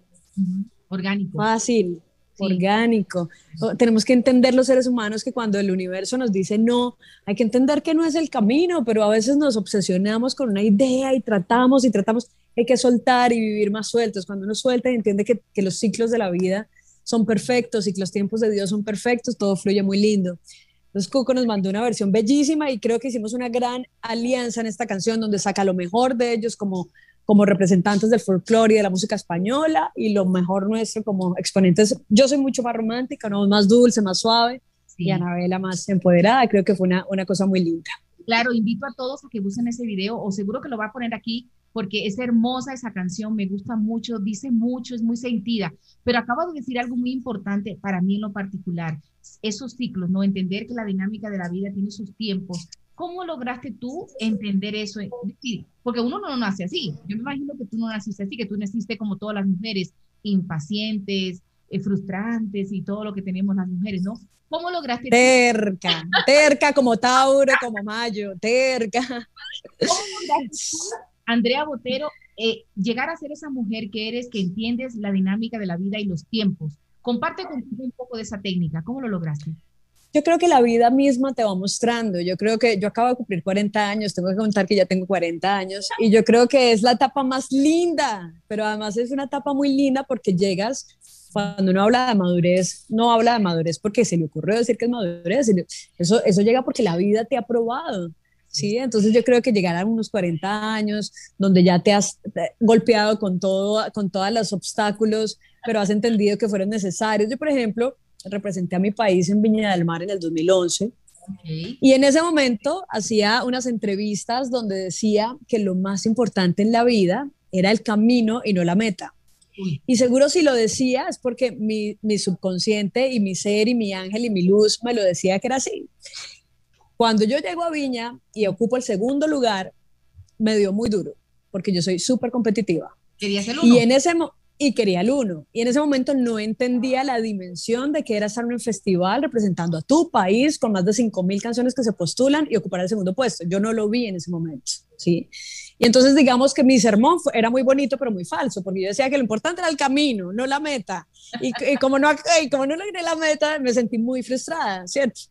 Speaker 3: Orgánico.
Speaker 10: Fácil, orgánico. Tenemos que entender los seres humanos que cuando el universo nos dice no, hay que entender que no es el camino, pero a veces nos obsesionamos con una idea y tratamos y tratamos. Hay que soltar y vivir más sueltos. Cuando uno suelta y entiende que, que los ciclos de la vida son perfectos y que los tiempos de Dios son perfectos, todo fluye muy lindo. Entonces Cuco nos mandó una versión bellísima y creo que hicimos una gran alianza en esta canción donde saca lo mejor de ellos como, como representantes del folclore y de la música española y lo mejor nuestro como exponentes. Yo soy mucho más romántica, no más dulce, más suave y Anabela más empoderada. Creo que fue una, una cosa muy linda.
Speaker 3: Claro, invito a todos a que busquen ese video o seguro que lo va a poner aquí porque es hermosa esa canción, me gusta mucho, dice mucho, es muy sentida, pero acaba de decir algo muy importante para mí en lo particular, esos ciclos, ¿no? Entender que la dinámica de la vida tiene sus tiempos. ¿Cómo lograste tú entender eso? porque uno no nace así. Yo me imagino que tú no naciste así, que tú naciste como todas las mujeres, impacientes, eh, frustrantes y todo lo que tenemos las mujeres, ¿no? ¿Cómo lograste?
Speaker 10: Terca, terca como Tauro, como Mayo, terca.
Speaker 3: ¿Cómo lograste Andrea Botero, eh, llegar a ser esa mujer que eres, que entiendes la dinámica de la vida y los tiempos. Comparte contigo un poco de esa técnica. ¿Cómo lo lograste?
Speaker 10: Yo creo que la vida misma te va mostrando. Yo creo que yo acabo de cumplir 40 años, tengo que contar que ya tengo 40 años y yo creo que es la etapa más linda, pero además es una etapa muy linda porque llegas cuando uno habla de madurez, no habla de madurez porque se le ocurrió decir que es madurez, eso, eso llega porque la vida te ha probado. ¿Sí? Entonces yo creo que llegar a unos 40 años, donde ya te has golpeado con, todo, con todos los obstáculos, pero has entendido que fueron necesarios. Yo, por ejemplo, representé a mi país en Viña del Mar en el 2011. Y en ese momento hacía unas entrevistas donde decía que lo más importante en la vida era el camino y no la meta. Y seguro si lo decía es porque mi, mi, subconsciente y mi ser y mi ángel y mi luz me lo decía que era así. Cuando yo llego a Viña y ocupo el segundo lugar, me dio muy duro, porque yo soy súper competitiva.
Speaker 3: ¿Querías el
Speaker 10: uno? Y, en ese y quería el uno. Y en ese momento no entendía la dimensión de que era estar en un festival representando a tu país con más de 5.000 canciones que se postulan y ocupar el segundo puesto. Yo no lo vi en ese momento, ¿sí? Y entonces digamos que mi sermón era muy bonito, pero muy falso, porque yo decía que lo importante era el camino, no la meta. Y, como, no, y como no logré la meta, me sentí muy frustrada, ¿cierto?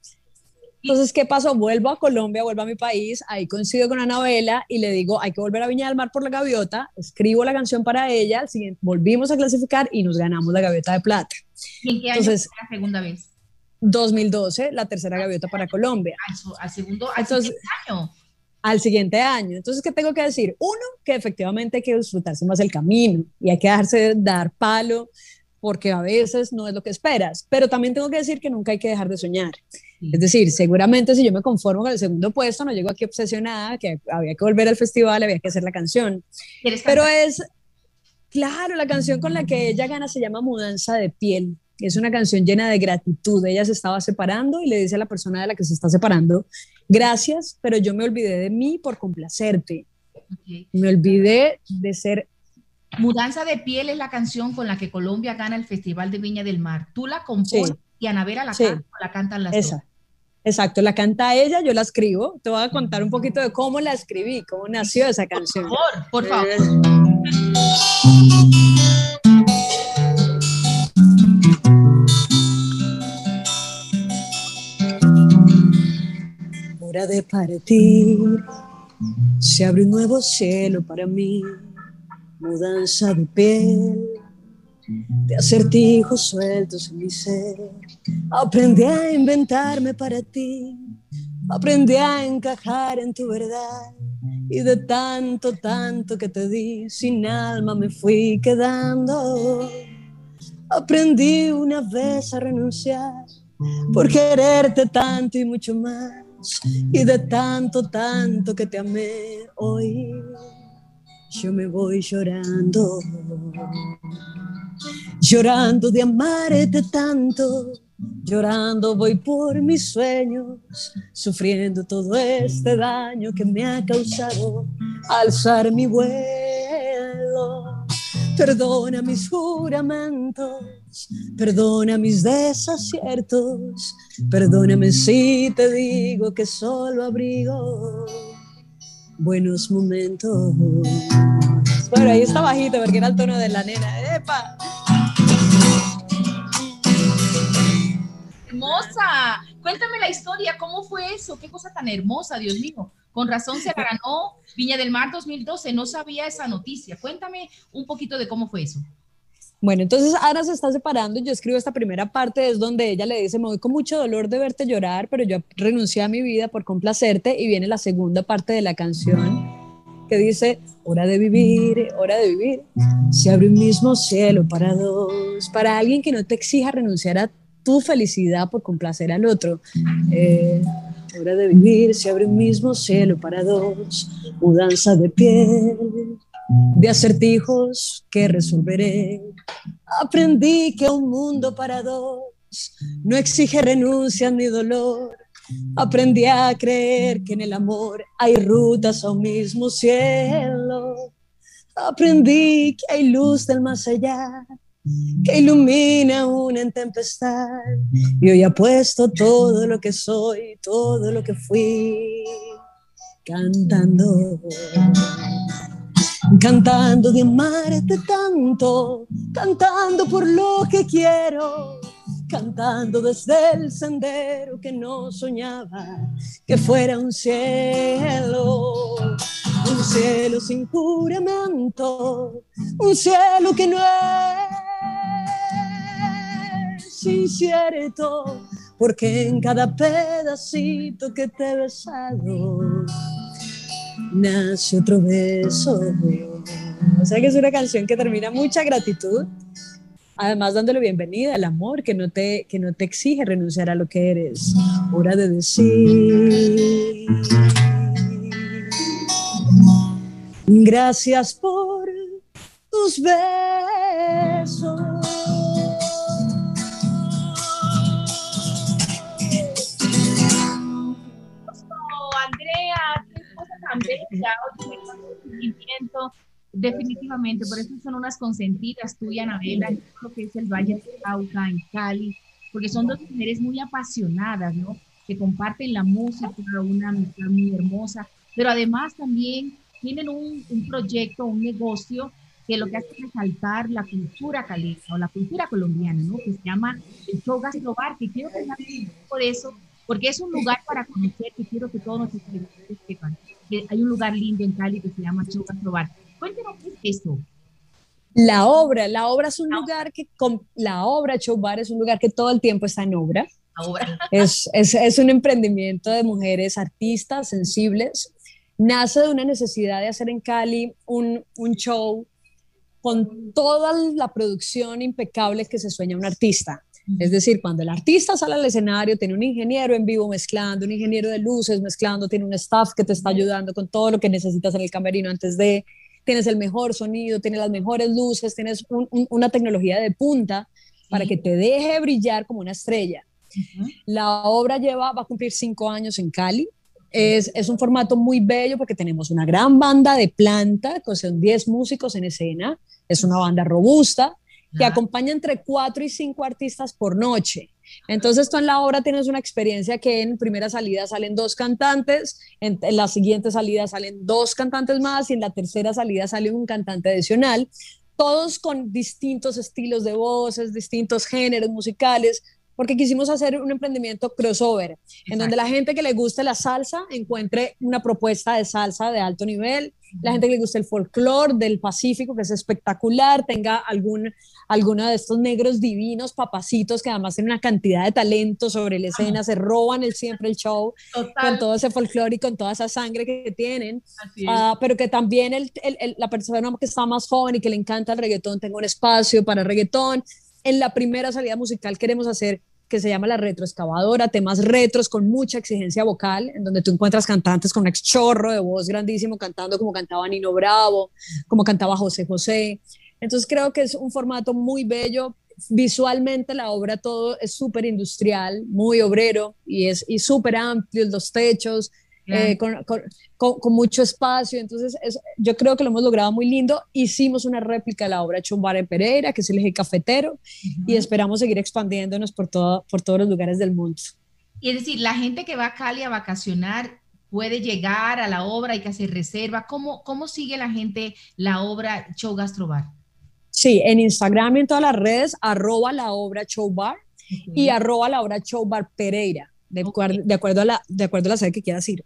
Speaker 10: Entonces, ¿qué pasó? Vuelvo a Colombia, vuelvo a mi país, ahí coincido con Anabela y le digo, hay que volver a Viña del Mar por la gaviota, escribo la canción para ella, volvimos a clasificar y nos ganamos la gaviota de plata.
Speaker 3: ¿Y en qué año Entonces, fue la segunda vez?
Speaker 10: 2012, la tercera gaviota para Colombia.
Speaker 3: Al, segundo, al siguiente año.
Speaker 10: Al siguiente año. Entonces, ¿qué tengo que decir? Uno, que efectivamente hay que disfrutarse más el camino y hay que dejarse dar palo porque a veces no es lo que esperas, pero también tengo que decir que nunca hay que dejar de soñar. Es decir, seguramente si yo me conformo con el segundo puesto, no llego aquí obsesionada, que había que volver al festival, había que hacer la canción. Pero es, claro, la canción con la que ella gana se llama Mudanza de piel. Es una canción llena de gratitud. Ella se estaba separando y le dice a la persona de la que se está separando, gracias, pero yo me olvidé de mí por complacerte. Me olvidé de ser
Speaker 3: Mudanza de piel es la canción con la que Colombia gana el Festival de Viña del Mar. Tú la compones y Anabela la canta la cantan las dos.
Speaker 10: Exacto, la canta ella, yo la escribo. Te voy a contar un poquito de cómo la escribí, cómo nació esa canción.
Speaker 3: Por favor, por favor.
Speaker 10: Hora de partir, se abre un nuevo cielo para mí mudanza de piel, de acertijos sueltos en mi ser. Aprendí a inventarme para ti aprendí a encajar en tu verdad y de tanto, tanto que te di, sin alma me fui quedando. Aprendí una vez a renunciar por quererte tanto y mucho más y de tanto, tanto que te amé hoy. Yo me voy llorando, llorando de amarte tanto Llorando voy por mis sueños, sufriendo todo este daño que me ha causado alzar mi vuelo. Perdona mis juramentos, perdona mis desaciertos, perdóname si te digo que solo abrigo buenos momentos. Bueno, ahí está bajito porque era el tono de la nena. ¡Epa!
Speaker 3: Hermosa. Cuéntame la historia, ¿cómo fue eso? Qué cosa tan hermosa, Dios mío. Con razón se la ganó Viña del Mar 2012, no sabía esa noticia. Cuéntame un poquito de cómo fue eso.
Speaker 10: Bueno, entonces Ana se está separando. Yo escribo esta primera parte, es donde ella le dice: Me voy con mucho dolor de verte llorar, pero yo renuncié a mi vida por complacerte. Y viene la segunda parte de la canción que dice: Hora de vivir, hora de vivir. Se abre un mismo cielo para dos. Para alguien que no te exija renunciar a tu felicidad por complacer al otro. Eh, hora de vivir, se abre un mismo cielo para dos, mudanza de piel, de acertijos que resolveré. Aprendí que un mundo para dos no exige renuncia ni dolor. Aprendí a creer que en el amor hay rutas a un mismo cielo. Aprendí que hay luz del más allá que ilumina una tempestad. Y hoy apuesto todo lo que soy, todo lo que fui, cantando. Cantando de amarte tanto, cantando por lo que quiero, cantando desde el sendero que no soñaba que fuera un cielo, un cielo sin juramento, un cielo que no es incierto, porque en cada pedacito que te he besado nace otro beso. O sea que es una canción que termina mucha gratitud, además dándole bienvenida al amor que no te, que no te exige renunciar a lo que eres. Hora de decir. Gracias por tus besos.
Speaker 3: Definitivamente, por eso son unas consentidas tuya, Anabela, lo que es el Valle de Cauca, en Cali, porque son dos mujeres muy apasionadas, ¿no? Que comparten la música, una amistad muy hermosa, pero además también tienen un, un proyecto, un negocio que lo que hace es resaltar la cultura caleña o la cultura colombiana, ¿no? Que se llama el show gastrobar, que quiero que por eso, porque es un lugar para conocer, que quiero que todos nuestros seguidores sepan hay un lugar lindo en Cali que se llama Choca Probar. Cuéntanos qué es eso.
Speaker 10: La obra, la obra es un lugar que, con, la obra Chobar es un lugar que todo el tiempo está en obra.
Speaker 3: obra.
Speaker 10: Es, es, es un emprendimiento de mujeres artistas, sensibles. Nace de una necesidad de hacer en Cali un, un show con toda la producción impecable que se sueña un artista. Es decir, cuando el artista sale al escenario, tiene un ingeniero en vivo mezclando, un ingeniero de luces mezclando, tiene un staff que te está ayudando con todo lo que necesitas en el camerino antes de, tienes el mejor sonido, tienes las mejores luces, tienes una tecnología de punta para que te deje brillar como una estrella. La obra lleva, va a cumplir cinco años en Cali. Es, es, un formato muy bello porque tenemos una gran banda de planta, son 10 músicos en escena, es una banda robusta, que acompaña entre cuatro y cinco artistas por noche. Entonces tú en la obra tienes una experiencia que en primera salida salen dos cantantes, en, la siguiente salida salen dos cantantes más y en la tercera salida sale un cantante adicional, todos con distintos estilos de voces, distintos géneros musicales, porque quisimos hacer un emprendimiento crossover, en donde la gente que le guste la salsa encuentre una propuesta de salsa de alto nivel la gente que le gusta el folclore del Pacífico, que es espectacular, tenga algún, alguno de estos negros divinos, papacitos, que además tienen una cantidad de talento sobre la escena, se roban el, siempre el show con todo ese folclore y con toda esa sangre que tienen, uh, pero que también el, el, la persona que está más joven y que le encanta el reggaetón tenga un espacio para reggaetón. En la primera salida musical queremos hacer que se llama La Retroexcavadora, temas retros con mucha exigencia vocal, en donde tú encuentras cantantes con un chorro de voz grandísimo cantando como cantaba Nino Bravo, como cantaba José José. Entonces creo que es un formato muy bello. Visualmente la obra todo es súper industrial, muy obrero y es y súper amplio, los techos, eh, con, con, con, mucho espacio. Entonces, es, yo creo que lo hemos logrado muy lindo. Hicimos una réplica de la obra Chumbar en Pereira, que es el eje cafetero, y esperamos seguir expandiéndonos por, todo, por todos los lugares del mundo.
Speaker 3: Y es decir, la gente que va a Cali a vacacionar puede llegar a la obra, hay que hacer reserva. ¿Cómo, cómo sigue la gente la obra Show Gastrobar?
Speaker 10: Sí, en Instagram y en todas las redes, arroba la obra Show Bar y arroba la obra Show Bar Pereira de, acuerdo, de, acuerdo a la, de acuerdo a la sede que quieras ir.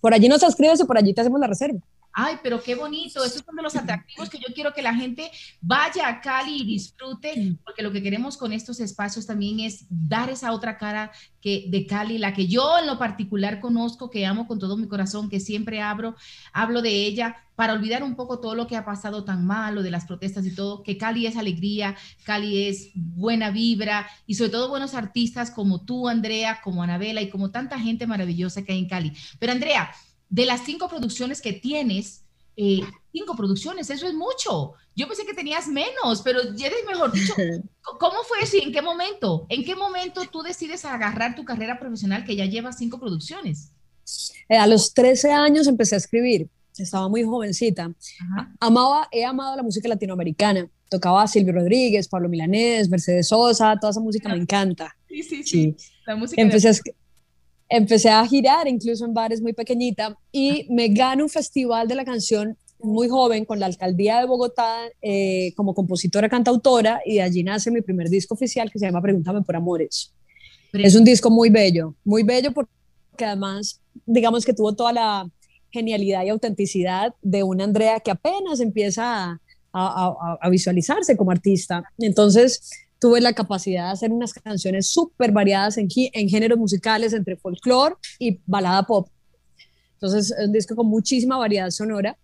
Speaker 10: Por allí nos escribes y por allí te hacemos la reserva.
Speaker 3: Ay, pero qué bonito. Esos son de los atractivos que yo quiero que la gente vaya a Cali y disfrute, porque lo que queremos con estos espacios también es dar esa otra cara que de Cali, la que yo en lo particular conozco, que amo con todo mi corazón, que siempre abro, hablo de ella para olvidar un poco todo lo que ha pasado tan malo de las protestas y todo, que Cali es alegría, Cali es buena vibra y sobre todo buenos artistas como tú, Andrea, como Anabela y como tanta gente maravillosa que hay en Cali. Pero Andrea, de las cinco producciones que tienes, eh, cinco producciones, eso es mucho. Yo pensé que tenías menos, pero ya eres mejor dicho. ¿Cómo fue eso y en qué momento? ¿En qué momento tú decides agarrar tu carrera profesional que ya lleva cinco producciones?
Speaker 10: Eh, a los 13 años empecé a escribir, estaba muy jovencita. Amaba, he amado la música latinoamericana. Tocaba a Silvio Rodríguez, Pablo Milanés, Mercedes Sosa, toda esa música me encanta.
Speaker 3: Sí, sí, sí. La música
Speaker 10: empecé, a, empecé a girar incluso en bares muy pequeñita y me gano un festival de la canción muy joven con la alcaldía de Bogotá eh, como compositora cantautora y de allí nace mi primer disco oficial que se llama Pregúntame por Amores. Es un disco muy bello, muy bello porque además digamos que tuvo toda la genialidad y autenticidad de una Andrea que apenas empieza a, a, a visualizarse como artista. Entonces tuve la capacidad de hacer unas canciones súper variadas en, en géneros musicales, entre folclore y balada pop. Entonces, es un disco con muchísima variedad sonora.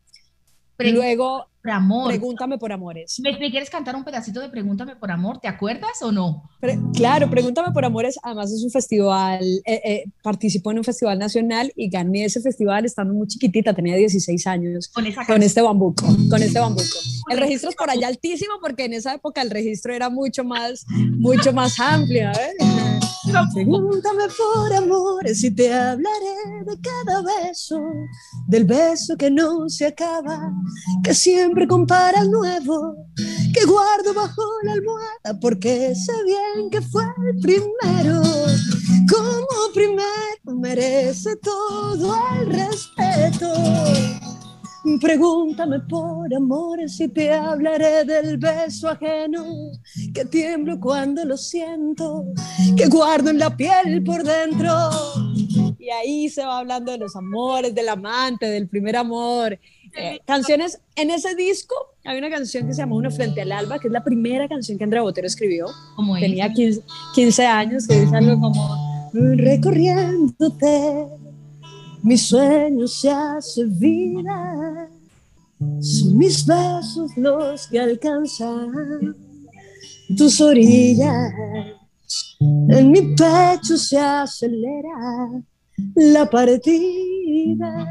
Speaker 10: Luego,
Speaker 3: por amor.
Speaker 10: Pregúntame por amores.
Speaker 3: ¿Me, quieres cantar un pedacito de Pregúntame por amor? ¿Te acuerdas o no?
Speaker 10: claro, Pregúntame por amores, además es un festival, eh, eh, participó en un festival nacional y gané ese festival estando muy chiquitita, tenía 16 años.
Speaker 3: Con, esa
Speaker 10: con este bambuco, con este bambuco. El registro es por allá altísimo porque en esa época el registro era mucho más, mucho más amplio. ¿eh? Pregúntame por amores y te hablaré de cada beso, del beso que no se acaba, que siempre compara el nuevo, que guardo bajo la almohada porque sé bien que fue el primero. Como primero merece todo el respeto. Pregúntame por amores y te hablaré del beso ajeno, que tiemblo cuando lo siento, que guardo en la piel por dentro. Y ahí se va hablando de los amores, del amante, del primer amor. Eh, canciones, en ese disco hay una canción que se llama Uno frente al alba, que es la primera canción que Andrea Botero escribió. Tenía 15, 15 años, que dice algo como recorriéndote mi sueño se hace vida. Son mis besos los que alcanzan tus orillas. En mi pecho se acelera la partida.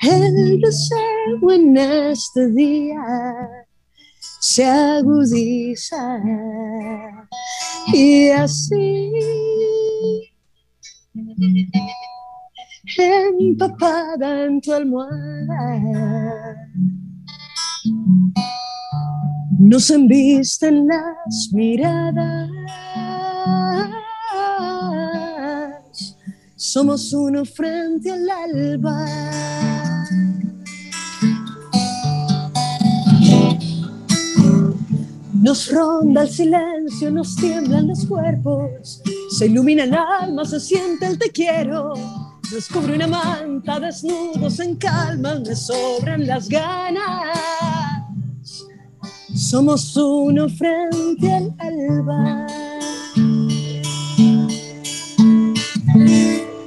Speaker 10: El deseo en este día se agudiza y así empapada en tu almohada. Nos embisten las miradas. Somos uno frente al alba. Nos ronda el silencio, nos tiemblan los cuerpos, se ilumina el alma, se siente el te quiero Descubrí una manta, desnudos en calma, me sobran las ganas. Somos uno frente al alba.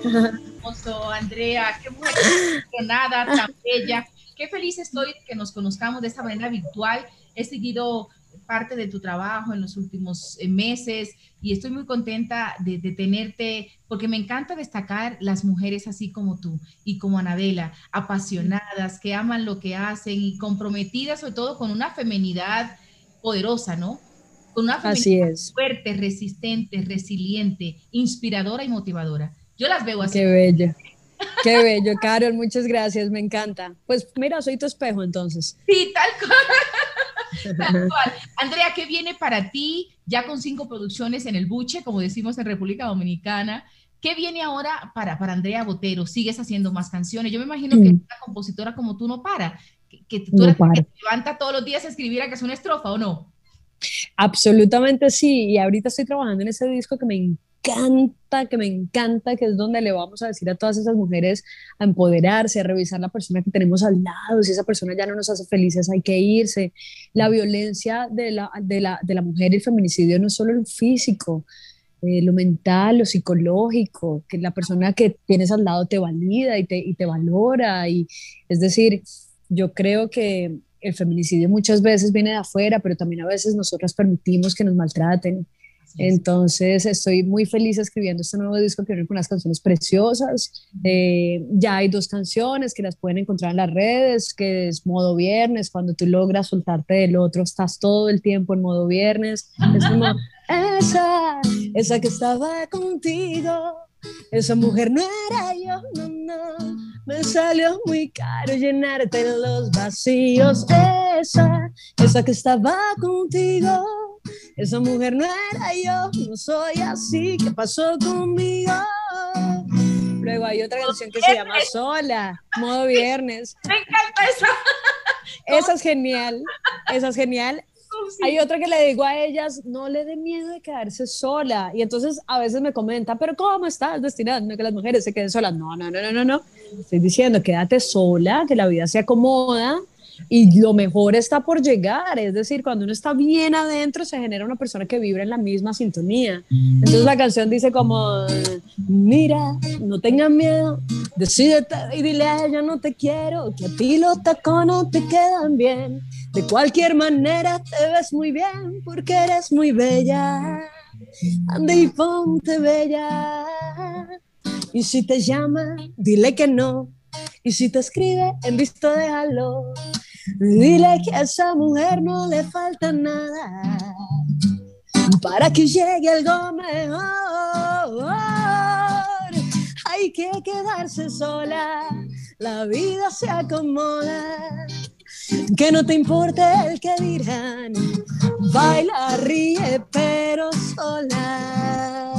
Speaker 3: Hermoso, Andrea, qué mujer tan bella. Qué feliz estoy que nos conozcamos de esta manera virtual. He seguido parte de tu trabajo en los últimos eh, meses y estoy muy contenta de, de, tenerte porque me encanta destacar las mujeres así como tú y como Anabela, apasionadas, que aman lo que hacen y comprometidas sobre todo con una feminidad poderosa, ¿no? Con una feminidad
Speaker 10: Así es.
Speaker 3: fuerte, resistente, resiliente, inspiradora y motivadora. Yo las veo así.
Speaker 10: Qué bello. Qué bello, Carol, muchas gracias, me encanta. Pues mira, soy tu espejo entonces.
Speaker 3: Sí, tal cual. Andrea, ¿qué viene para ti ya con cinco producciones en el buche, como decimos en República Dominicana? ¿Qué viene ahora para, para Andrea Botero? ¿Sigues haciendo más canciones? Yo me imagino que una compositora como tú no para, que, que tú
Speaker 10: No
Speaker 3: eres que te levanta todos los días a escribir a que es una estrofa, ¿o no?
Speaker 10: Absolutamente sí, y ahorita estoy trabajando en ese disco que me encanta, que me encanta, que es donde le vamos a decir a todas esas mujeres a empoderarse, a revisar la persona que tenemos al lado, si esa persona ya no nos hace felices hay que irse. La violencia de la, de la, de la mujer y el feminicidio no es solo lo físico, eh, lo mental, lo psicológico, que la persona que tienes al lado te valida y te, y te valora, y es decir, yo creo que el feminicidio muchas veces viene de afuera, pero también a veces nosotras permitimos que nos maltraten. Entonces estoy muy feliz escribiendo este nuevo disco que viene con unas canciones preciosas. Eh, ya hay dos canciones que las pueden encontrar en las redes, que es modo viernes, cuando tú logras soltarte del otro, estás todo el tiempo en modo viernes. Es como, esa, esa que estaba contigo, esa mujer no era yo, no, no. Me salió muy caro llenarte los vacíos. Esa, esa que estaba contigo. Esa mujer no era yo, no soy así. ¿Qué pasó conmigo? Luego hay otra canción que se llama Sola, modo viernes.
Speaker 3: Me encanta eso.
Speaker 10: Esa es genial, esa es genial. Hay otra que le digo a ellas, no le dé miedo de quedarse sola. Y entonces a veces me comenta, pero ¿cómo estás destinando a que las mujeres se queden solas? No, no, no, no, no, no. Estoy diciendo, quédate sola, que la vida se acomoda y lo mejor está por llegar. Es decir, cuando uno está bien adentro, se genera una persona que vibra en la misma sintonía. Entonces la canción dice como, mira, no tengas miedo, decídete y dile a ella no te quiero, que a ti los tacones te quedan bien. De cualquier manera te ves muy bien porque eres muy bella. Ande y ponte bella. Y si te llama, dile que no. Y si te escribe en visto, déjalo. Dile que a esa mujer no le falta nada para que llegue algo mejor. Hay que quedarse sola, la vida se acomoda. Que no te importe el que dirán, baila, ríe, pero sola.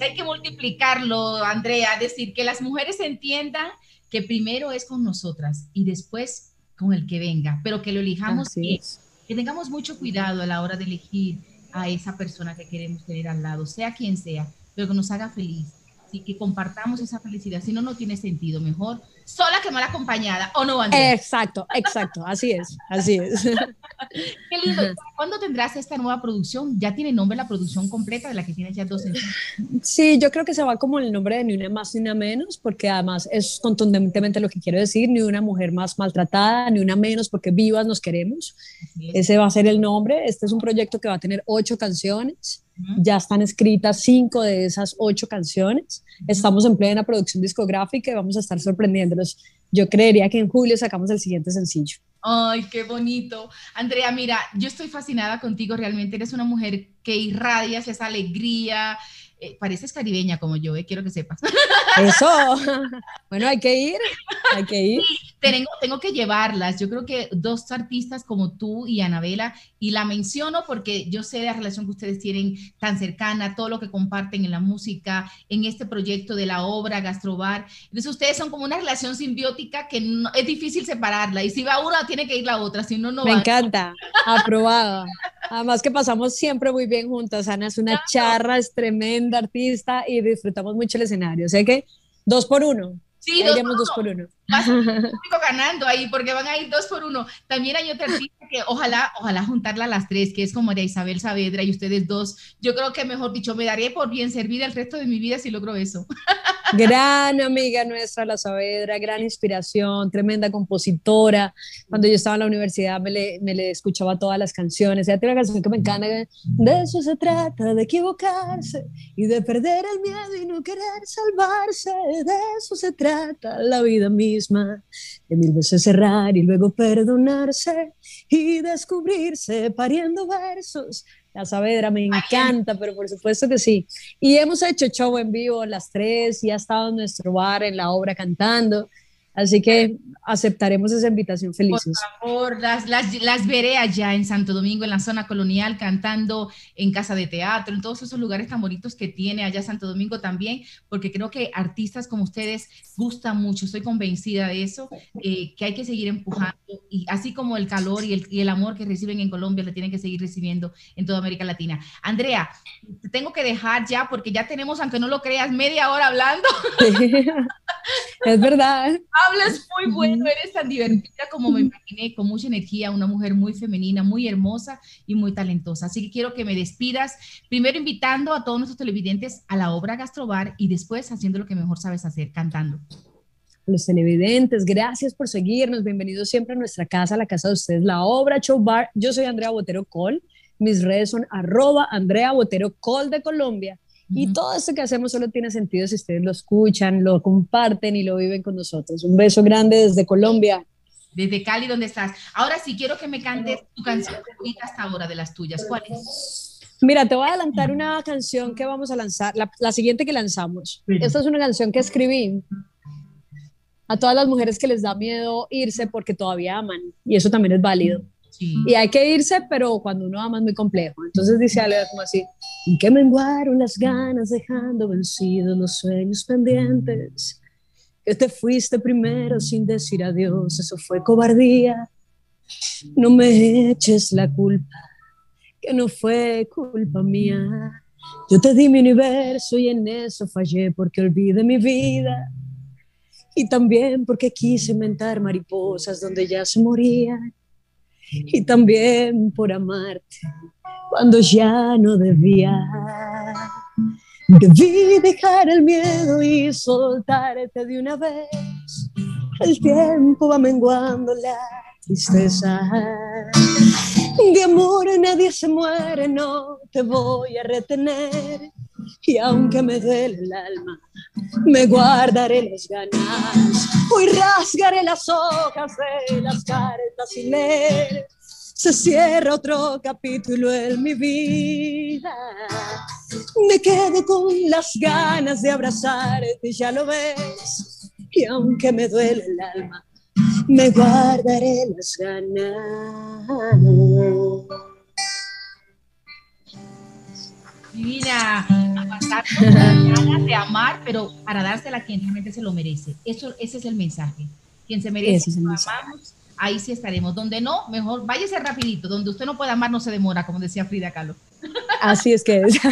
Speaker 3: Hay que multiplicarlo, Andrea, decir que las mujeres entiendan que primero es con nosotras y después con el que venga, pero que lo elijamos bien, que tengamos mucho cuidado a la hora de elegir a esa persona que queremos tener al lado, sea quien sea, pero que nos haga feliz y que compartamos esa felicidad, si no, no tiene sentido, mejor sola que mal acompañada, ¿o no, Andrea?
Speaker 10: Exacto, exacto, así es, así es.
Speaker 3: Qué lindo. ¿Cuándo tendrás esta nueva producción? ¿Ya tiene nombre la producción completa de la que tienes ya dos
Speaker 10: Sí, yo creo que se va como el nombre de ni una más ni una menos, porque además es contundentemente lo que quiero decir, ni una mujer más maltratada, ni una menos, porque vivas nos queremos. Ese va a ser el nombre. Este es un proyecto que va a tener ocho canciones. Ya están escritas cinco de esas ocho canciones. Estamos en plena producción discográfica y vamos a estar sorprendiéndolos. Yo creería que en julio sacamos el siguiente sencillo.
Speaker 3: Ay, qué bonito. Andrea, mira, yo estoy fascinada contigo, realmente eres una mujer que irradias esa alegría. Eh, pareces caribeña como yo, eh, quiero que sepas.
Speaker 10: Eso. bueno, hay que ir, hay que ir.
Speaker 3: tengo, tengo que llevarlas. Yo creo que dos artistas como tú y Anabela, y la menciono porque yo sé la relación que ustedes tienen tan cercana, todo lo que comparten en la música, en este proyecto de la obra Gastrobar. Entonces ustedes son como una relación simbiótica que no, es difícil separarla. Y si va una, tiene que ir la otra, si no, no
Speaker 10: Me
Speaker 3: va.
Speaker 10: encanta, aprobada. Además que pasamos siempre muy bien juntas. Ana es una charra, es tremenda artista y disfrutamos mucho el escenario. O sea que dos por uno.
Speaker 3: Sí, dos
Speaker 10: dos por uno.
Speaker 3: Vas ganando ahí porque van a ir dos por uno. También hay otra artista que ojalá, ojalá juntarla a las tres, que es como María Isabel Saavedra y ustedes dos. Yo creo que mejor dicho, me daré por bien servida el resto de mi vida si logro eso.
Speaker 10: Gran amiga nuestra, la Saavedra, gran inspiración, tremenda compositora. Cuando yo estaba en la universidad me le, me le escuchaba todas las canciones. Ella tiene una canción que me encanta. De eso se trata, de equivocarse y de perder el miedo y no querer salvarse. De eso se trata la vida misma. De mil veces cerrar y luego perdonarse y descubrirse pariendo versos. La Saavedra me encanta, pero por supuesto que sí. Y hemos hecho show en vivo las tres y ha estado en nuestro bar en la obra cantando. Así que aceptaremos esa invitación felices.
Speaker 3: Por favor, las, las, las veré allá en Santo Domingo, en la zona colonial, cantando en casa de teatro, en todos esos lugares tan bonitos que tiene allá Santo Domingo también, porque creo que artistas como ustedes gustan mucho, estoy convencida de eso, eh, que hay que seguir empujando, y así como el calor y el, y el amor que reciben en Colombia, lo tienen que seguir recibiendo en toda América Latina. Andrea, te tengo que dejar ya, porque ya tenemos, aunque no lo creas, media hora hablando.
Speaker 10: es verdad.
Speaker 3: Hablas muy bueno, eres tan divertida como me imaginé, con mucha energía, una mujer muy femenina, muy hermosa y muy talentosa. Así que quiero que me despidas, primero invitando a todos nuestros televidentes a la obra Gastrobar y después haciendo lo que mejor sabes hacer, cantando.
Speaker 10: Los televidentes, gracias por seguirnos. Bienvenidos siempre a nuestra casa, a la casa de ustedes, la obra Show Bar. Yo soy Andrea Botero Col. Mis redes son arroba Andrea Botero Col de Colombia. Y todo esto que hacemos solo tiene sentido si ustedes lo escuchan, lo comparten y lo viven con nosotros. Un beso grande desde Colombia.
Speaker 3: Desde Cali, donde estás. Ahora sí quiero que me cantes tu canción favorita hasta ahora de las tuyas. ¿Cuál es?
Speaker 10: Mira, te voy a adelantar una canción que vamos a lanzar, la, la siguiente que lanzamos. Esta es una canción que escribí a todas las mujeres que les da miedo irse porque todavía aman. Y eso también es válido. Y hay que irse, pero cuando uno ama es muy complejo. Entonces dice algo como así, ¿en qué menguaron las ganas dejando vencidos los sueños pendientes? Que te fuiste primero sin decir adiós, eso fue cobardía. No me eches la culpa, que no fue culpa mía. Yo te di mi universo y en eso fallé porque olvidé mi vida. Y también porque quise inventar mariposas donde ya se morían y también por amarte cuando ya no debía. Debí dejar el miedo y soltarte de una vez. El tiempo va menguando la tristeza. De amor nadie se muere, no te voy a retener. Y aunque me duele el alma, me guardaré las ganas. Hoy rasgaré las hojas de las cartas sin leer. Se cierra otro capítulo en mi vida. Me quedo con las ganas de abrazarte, ya lo ves. Y aunque me duele el alma, me guardaré las ganas.
Speaker 3: Divina, aguantar ganas de amar, pero para dársela a quien realmente se lo merece. Eso, ese es el mensaje. Quien se merece, lo amamos, ahí sí estaremos. Donde no, mejor váyase rapidito. Donde usted no puede amar, no se demora, como decía Frida Kahlo.
Speaker 10: Así es que es. me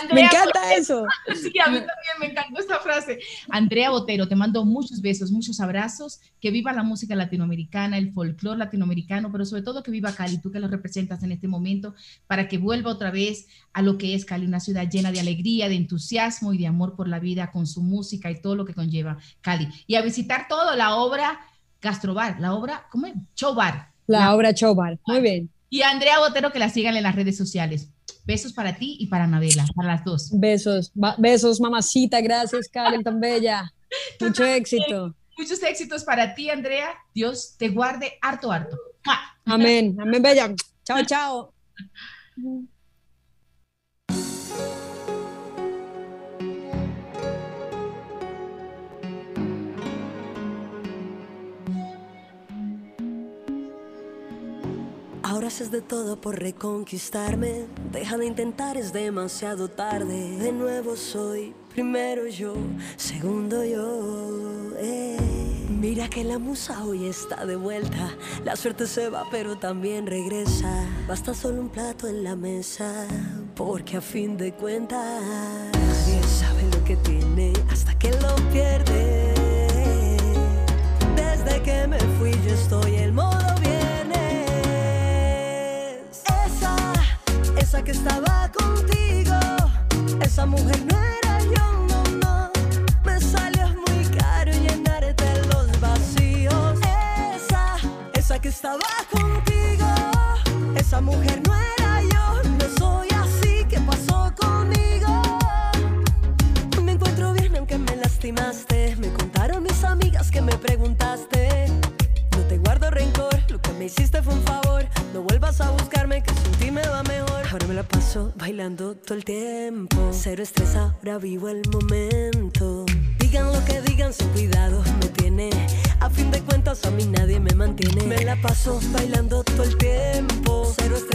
Speaker 3: Andrea
Speaker 10: encanta
Speaker 3: Botero.
Speaker 10: eso.
Speaker 3: Sí, a mí también me encantó esta frase. Andrea Botero, te mando muchos besos, muchos abrazos. Que viva la música latinoamericana, el folclore latinoamericano, pero sobre todo que viva Cali, tú que lo representas en este momento, para que vuelva otra vez a lo que es Cali, una ciudad llena de alegría, de entusiasmo y de amor por la vida con su música y todo lo que conlleva Cali. Y a visitar todo, la obra Gastrobar, la obra, ¿cómo es? Showbar.
Speaker 10: La obra Chobar. Muy bien.
Speaker 3: Y a Andrea Botero que la sigan en las redes sociales. Besos para ti y para Anabela, para las dos.
Speaker 10: Besos, besos, mamacita. Gracias, Karen, tan bella. Mucho éxito.
Speaker 3: Muchos éxitos para ti, Andrea. Dios te guarde harto, harto. ¡Mua!
Speaker 10: Amén. Amén, bella. Chao, chao.
Speaker 11: Ahora haces de todo por reconquistarme. Deja de intentar, es demasiado tarde. De nuevo soy primero yo, segundo yo. eh. Mira que la musa hoy está de vuelta. La suerte se va, pero también regresa. Basta solo un plato en la mesa, porque a fin de cuentas nadie sabe lo que tiene hasta que lo pierde. Desde que me fui yo estoy esa que estaba contigo, esa mujer no era yo, no, no. Me salió muy caro llenarte los vacíos. Esa, esa que estaba contigo, esa mujer no era yo, no soy así. ¿Qué pasó conmigo? Me encuentro bien aunque me lastimaste. Me contaron mis amigas que me preguntaste. Me hiciste fue un favor. No vuelvas a buscarme, que sin ti me va mejor. Ahora me la paso bailando todo el tiempo. Cero estrés, ahora vivo el momento. Digan lo que digan, sin cuidado me tiene. A fin de cuentas, a mí nadie me mantiene. Me la paso bailando todo el tiempo. Cero estrés,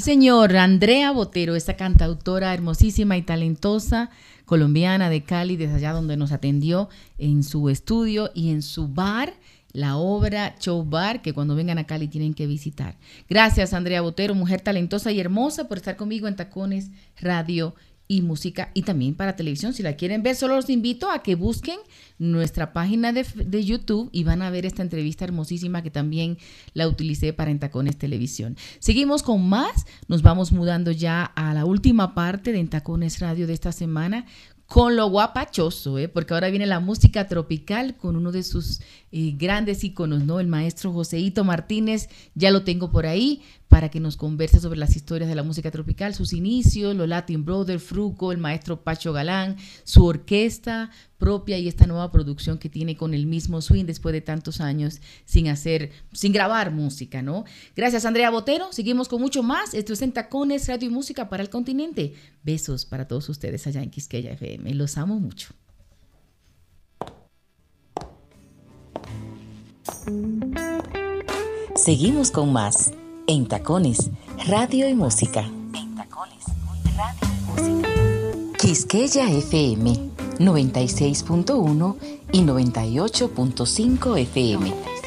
Speaker 2: Señor, Andrea Botero, esta cantautora hermosísima y talentosa colombiana de Cali, desde allá donde nos atendió en su estudio y en su bar, la obra Show Bar, que cuando vengan a Cali tienen que visitar. Gracias, Andrea Botero, mujer talentosa y hermosa, por estar conmigo en Tacones Radio y música y también para televisión. Si la quieren ver, solo los invito a que busquen nuestra página de, de YouTube y van a ver esta entrevista hermosísima que también la utilicé para En Tacones Televisión. Seguimos con más, nos vamos mudando ya a la última parte de En Tacones Radio de esta semana con lo guapachoso, ¿eh? porque ahora viene la música tropical con uno de sus eh, grandes íconos, ¿no? El maestro Joseito Martínez, ya lo tengo por ahí para que nos converse sobre las historias de la música tropical, sus inicios, los Latin Brothers, Fruco, el maestro Pacho Galán, su orquesta propia y esta nueva producción que tiene con el mismo swing después de tantos años sin hacer, sin grabar música, ¿no? Gracias Andrea Botero, seguimos con mucho más. Esto es en Tacones, Radio y Música para el Continente. Besos para todos ustedes allá en Quisqueya FM. Los amo mucho.
Speaker 1: Seguimos con más en Tacones, Radio y Música. En Tacones, Radio y Música. Quisqueya FM 96.1 y 98.5 FM.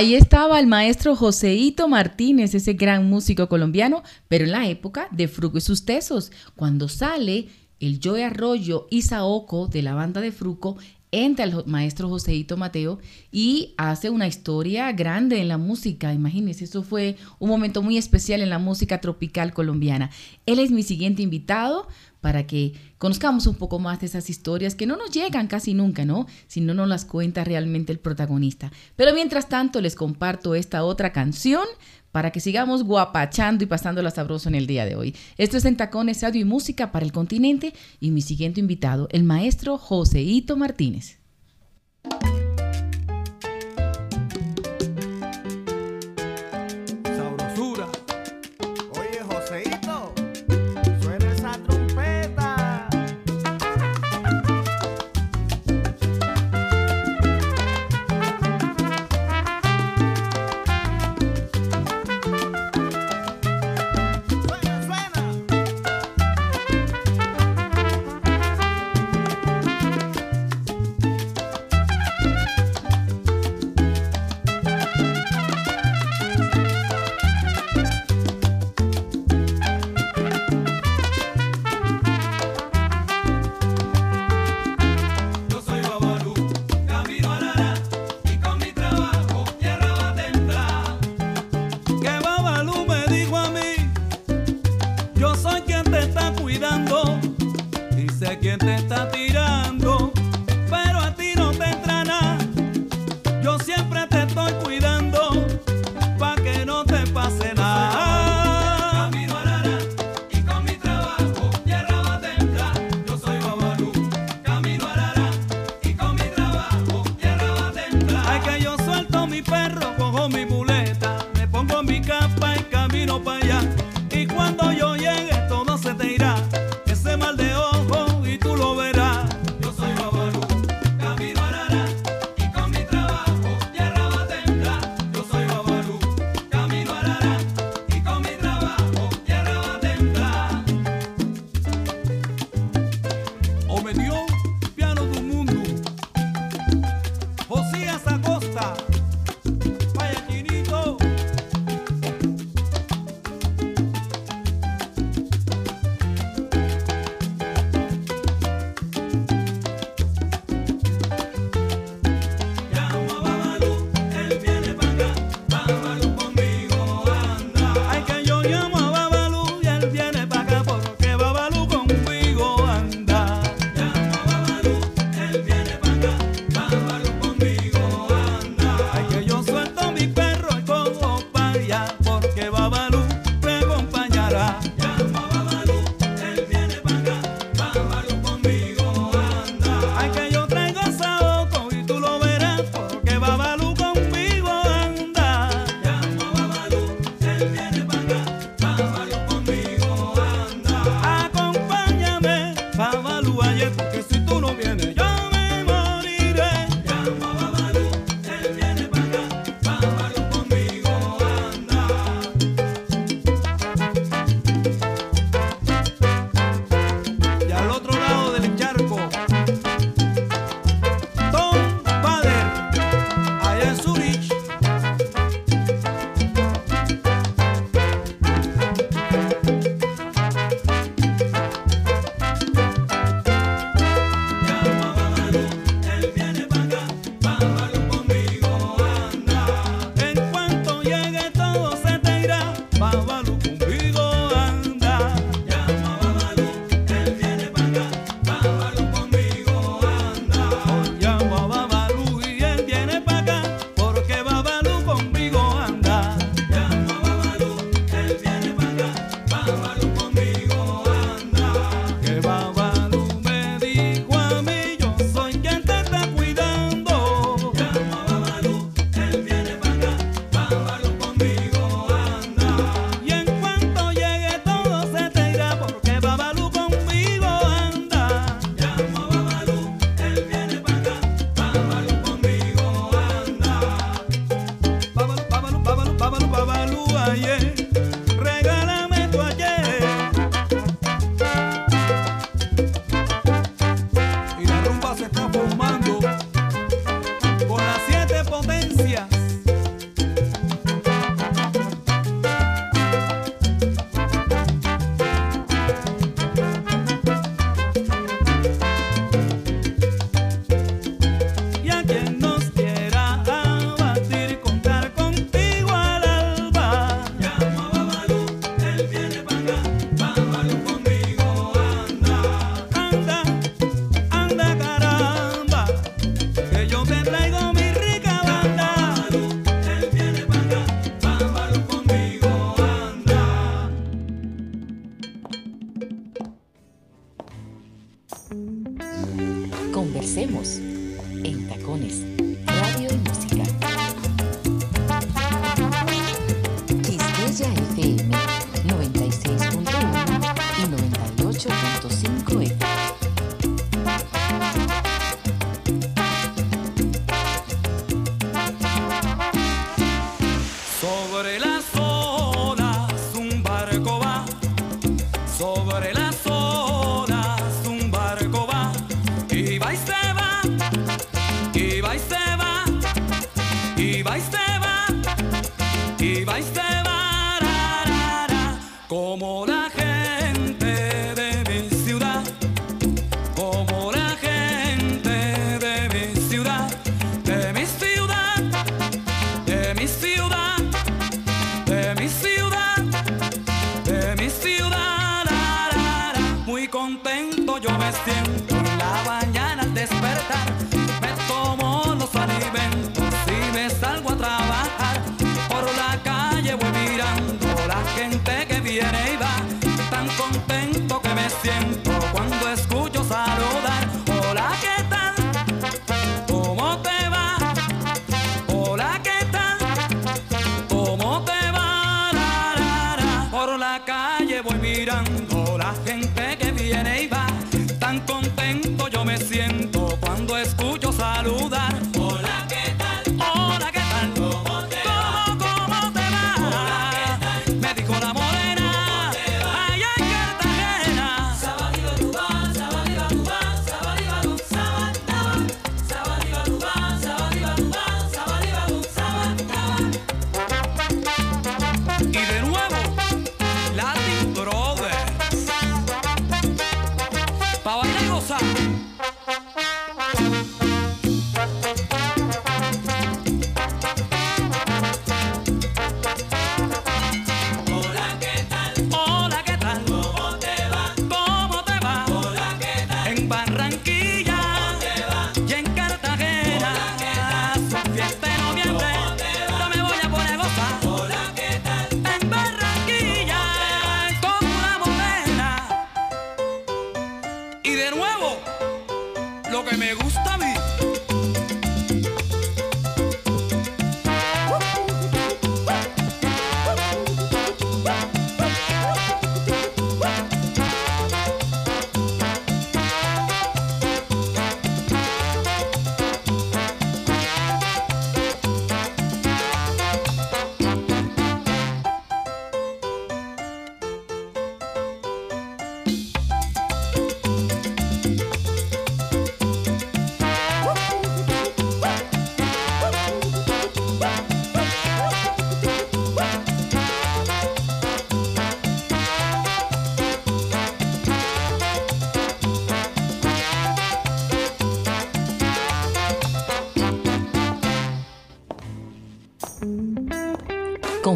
Speaker 2: Ahí estaba el maestro Joseito Martínez, ese gran músico colombiano, pero en la época de Fruco y sus tesos, cuando sale el Joe Arroyo y Saoko de la banda de Fruco, entra el maestro Joseito Mateo y hace una historia grande en la música. Imagínense, eso fue un momento muy especial en la música tropical colombiana. Él es mi siguiente invitado para que conozcamos un poco más de esas historias que no nos llegan casi nunca, ¿no? Si no nos las cuenta realmente el protagonista. Pero mientras tanto les comparto esta otra canción para que sigamos guapachando y pasándola sabroso en el día de hoy. Esto es en Tacones Radio y Música para el Continente y mi siguiente invitado, el maestro Joseito Martínez.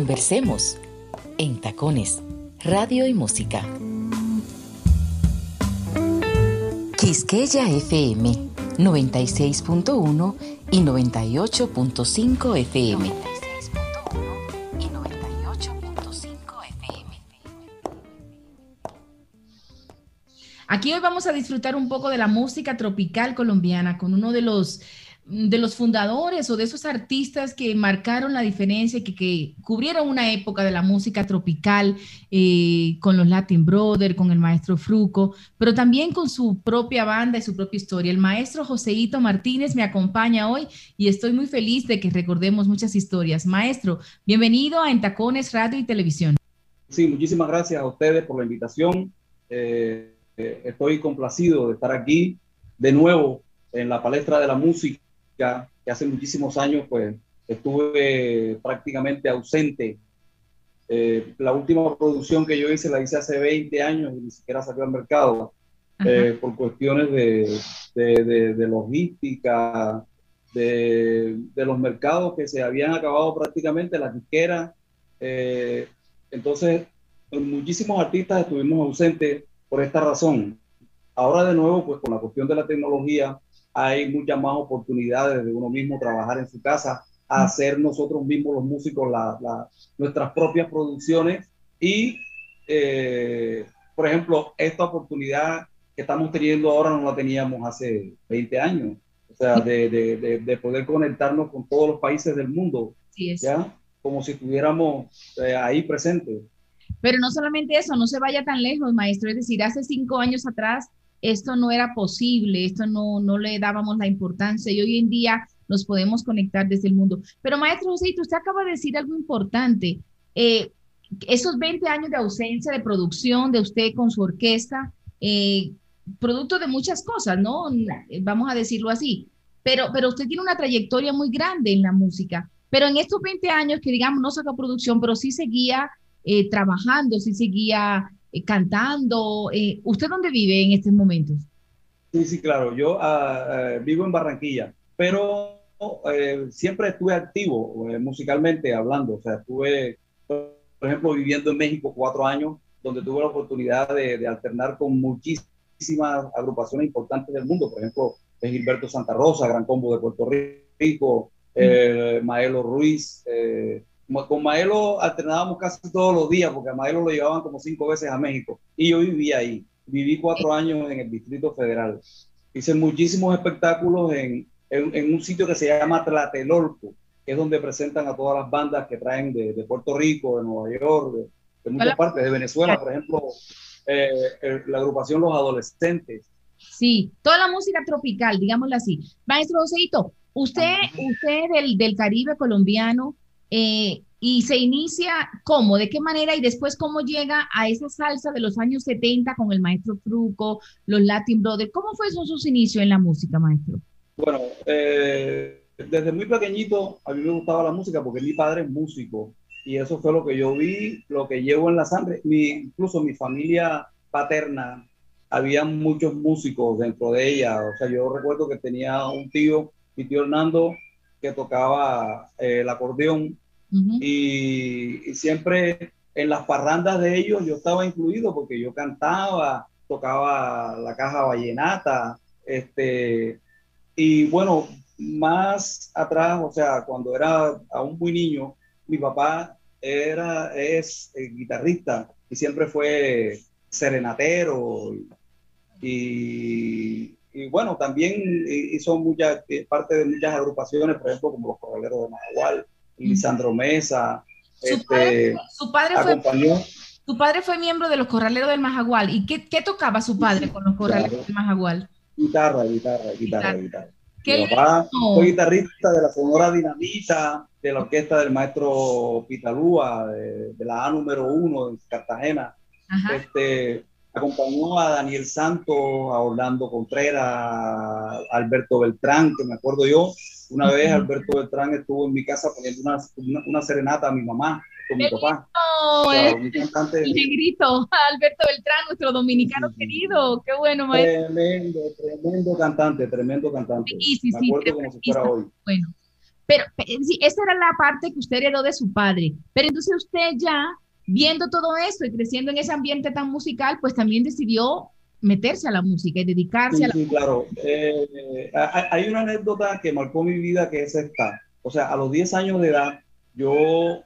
Speaker 1: Conversemos en Tacones, Radio y Música. Quisqueya FM 96.1 y 98.5 FM.
Speaker 12: y
Speaker 1: 98.5 FM.
Speaker 3: Aquí hoy vamos a disfrutar un poco de la música tropical colombiana con uno de los de los fundadores o de esos artistas que marcaron la diferencia, que, que cubrieron una época de la música tropical eh, con los Latin Brothers, con el maestro Fruco, pero también con su propia banda y su propia historia. El maestro Joseito Martínez me acompaña hoy y estoy muy feliz de que recordemos muchas historias. Maestro, bienvenido a Entacones Radio y Televisión.
Speaker 13: Sí, muchísimas gracias a ustedes por la invitación. Eh, eh, estoy complacido de estar aquí de nuevo en la palestra de la música que hace muchísimos años pues estuve prácticamente ausente. Eh, la última producción que yo hice la hice hace 20 años y ni siquiera salió al mercado eh, por cuestiones de, de, de, de logística, de, de, los mercados que se habían acabado prácticamente, la disquera. Eh, entonces, muchísimos artistas estuvimos ausentes por esta razón. Ahora de nuevo, pues con la cuestión de la tecnología, hay muchas más oportunidades de uno mismo trabajar en su casa, hacer nosotros mismos los músicos la, la, nuestras propias producciones y, eh, por ejemplo, esta oportunidad que estamos teniendo ahora no la teníamos hace 20 años. o sea, de, de, de, de poder conectarnos con todos los países del mundo,
Speaker 3: es.
Speaker 13: ¿ya? Como si estuviéramos eh, ahí presentes.
Speaker 3: Pero no solamente eso, no se vaya tan lejos, maestro. Es decir, hace cinco años atrás esto no era posible, esto no, no le dábamos la importancia y hoy en día nos podemos conectar desde el mundo. Pero maestro Joséito, usted acaba de decir algo importante. Eh, esos 20 años de ausencia de producción de usted con su orquesta, eh, producto de muchas cosas, ¿no? Vamos a decirlo así. Pero, pero usted tiene una trayectoria muy grande en la música. Pero en estos 20 años que, digamos, no sacó producción, pero sí seguía eh, trabajando, sí seguía eh, cantando. Eh, ¿Usted dónde vive en estos momentos?
Speaker 13: Sí, sí, claro. Yo eh, vivo en Barranquilla, pero eh, siempre estuve activo musicalmente hablando. O sea, estuve, por ejemplo, viviendo en México cuatro años, donde tuve la oportunidad de, de alternar con muchísimas agrupaciones importantes del mundo. Por ejemplo, Gilberto Santa Rosa, Gran Combo de Puerto Rico, eh, Maelo Ruiz. eh, con Maelo alternábamos casi todos los días, porque a Maelo lo llevaban como cinco veces a México. Y yo vivía ahí. Viví cuatro años en el Distrito Federal. Hice muchísimos espectáculos en, en, en un sitio que se llama Tlatelolco, que es donde presentan a todas las bandas que traen de, de Puerto Rico, de Nueva York, de, de muchas
Speaker 3: Hola.
Speaker 13: partes, de Venezuela, por ejemplo, eh, eh, la agrupación Los Adolescentes.
Speaker 3: Sí, toda la música tropical, digámoslo así. Maestro Joséito, usted, usted del, del Caribe colombiano, eh, y se inicia cómo, de qué manera y después cómo llega a esa salsa de los años 70 con el maestro Fruco, los Latin Brothers. ¿Cómo fue son sus inicios en la música, maestro?
Speaker 13: Bueno, eh, desde muy pequeñito a mí me gustaba la música porque mi padre es músico y eso fue lo que yo vi, lo que llevo en la sangre. Mi, incluso mi familia paterna, había muchos músicos dentro de ella. O sea, yo recuerdo que tenía un tío, mi tío Hernando, que tocaba eh, el acordeón. Y, y siempre en las parrandas de ellos yo estaba incluido porque yo cantaba, tocaba la caja vallenata, este, y bueno, más atrás, o sea, cuando era aún muy niño, mi papá era, es eh, guitarrista y siempre fue serenatero y, y bueno, también hizo mucha, eh, parte de muchas agrupaciones, por ejemplo, como los Corraleros de Mahahual, Lisandro Mesa,
Speaker 3: Su
Speaker 13: este,
Speaker 3: padre, su padre fue, padre miembro de los Corraleros del Majagual. ¿Y qué, qué tocaba su padre con los Corraleros
Speaker 13: Claro.
Speaker 3: del Majagual?
Speaker 13: Guitarra, guitarra, guitarra,
Speaker 3: Guitarra. ¡Qué
Speaker 13: Mi papá
Speaker 3: lindo!
Speaker 13: fue guitarrista de la Sonora Dinamita, de la orquesta del maestro Pitalúa, de, de la A número uno de Cartagena.
Speaker 3: Ajá.
Speaker 13: Este, acompañó a Daniel Santos, a Orlando Contreras, a Alberto Beltrán, que me acuerdo yo. Una vez. Alberto Beltrán estuvo en mi casa poniendo una, una, una serenata a mi mamá con mi
Speaker 3: ¡Qué
Speaker 13: papá. O sea,
Speaker 3: el,
Speaker 13: un cantante
Speaker 3: el negrito, Alberto Beltrán, nuestro dominicano
Speaker 13: Sí,
Speaker 3: querido. Qué bueno, maestro.
Speaker 13: tremendo, tremendo cantante, tremendo cantante.
Speaker 3: Sí, sí,
Speaker 13: me
Speaker 3: sí,
Speaker 13: acuerdo como si fuera hoy.
Speaker 3: Bueno, pero sí, esa era la parte que usted heredó de su padre. Pero entonces usted ya, viendo todo esto y creciendo en ese ambiente tan musical, pues también decidió meterse a la música y dedicarse
Speaker 13: Sí,
Speaker 3: a la
Speaker 13: sí, claro. Eh, hay una anécdota que marcó mi vida que es esta. O sea, a los 10 años de edad, yo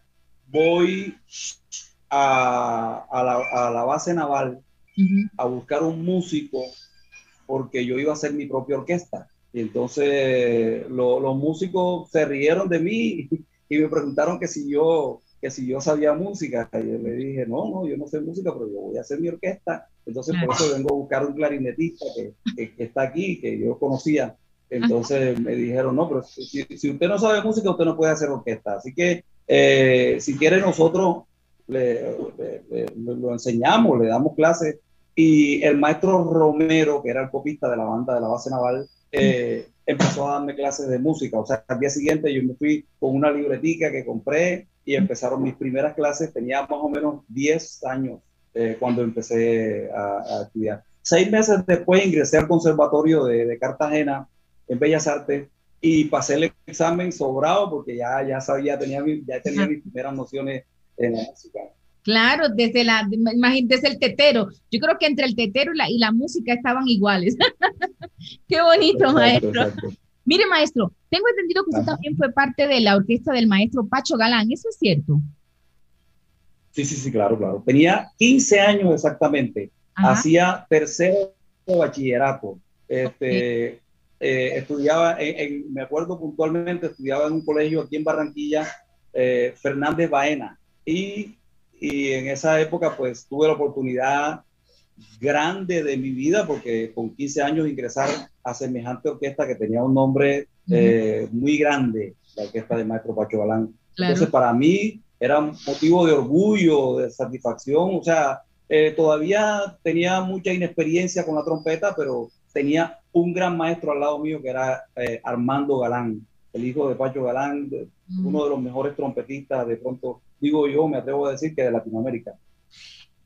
Speaker 13: voy a, a la, a la base naval
Speaker 3: Ujú.
Speaker 13: a buscar un músico porque yo iba a hacer mi propia orquesta. Y entonces lo- los músicos se rieron de mí y me preguntaron que si yo que si yo sabía música. Yo le dije, no, no, yo no sé música, pero yo voy a hacer mi orquesta. Entonces por eso vengo a buscar un clarinetista que, que- que está aquí, que yo conocía. Entonces me dijeron, no, pero si, si usted no sabe música, usted no puede hacer orquesta. Así que eh, si quiere nosotros le, le- le- le- lo enseñamos, le damos clases. Y el maestro Romero, que era el copista de la banda de la base naval, eh, empezó a darme clases de música. O sea, al día siguiente yo me fui con una libretica que compré y empezaron mis primeras clases. Tenía más o menos 10 años eh, cuando empecé a, a estudiar. Seis meses después ingresé al Conservatorio de, de Cartagena en Bellas Artes y pasé el examen sobrado porque ya, ya sabía, tenía, ya tenía mis primeras nociones en la música.
Speaker 3: Claro, desde la, desde el tetero. Yo creo que entre el tetero y la, y la música estaban iguales. Qué bonito,
Speaker 13: Exacto,
Speaker 3: maestro.
Speaker 13: exacto.
Speaker 3: Mire, maestro, tengo entendido que usted
Speaker 13: Ajá.
Speaker 3: también fue parte de la orquesta del maestro Pacho Galán. ¿Eso es cierto?
Speaker 13: Sí, sí, sí, claro, claro. Tenía 15 años exactamente.
Speaker 3: Ajá.
Speaker 13: Hacía tercero de bachillerato. Este, eh, estudiaba, en, en- me acuerdo puntualmente, estudiaba en un colegio aquí en Barranquilla, eh, Fernández Baena, y, y en esa época pues tuve la oportunidad grande de mi vida, porque con 15 años ingresar a semejante orquesta que tenía un nombre eh, muy grande, la orquesta de Maestro Pacho Galán.
Speaker 3: Claro.
Speaker 13: Entonces, para mí era un motivo de orgullo, de satisfacción. O sea, eh, todavía tenía mucha inexperiencia con la trompeta, pero tenía un gran maestro al lado mío que era eh, Armando Galán, el hijo de Pacho Galán, uno de los mejores trompetistas, de pronto, digo yo, me atrevo a decir que de Latinoamérica.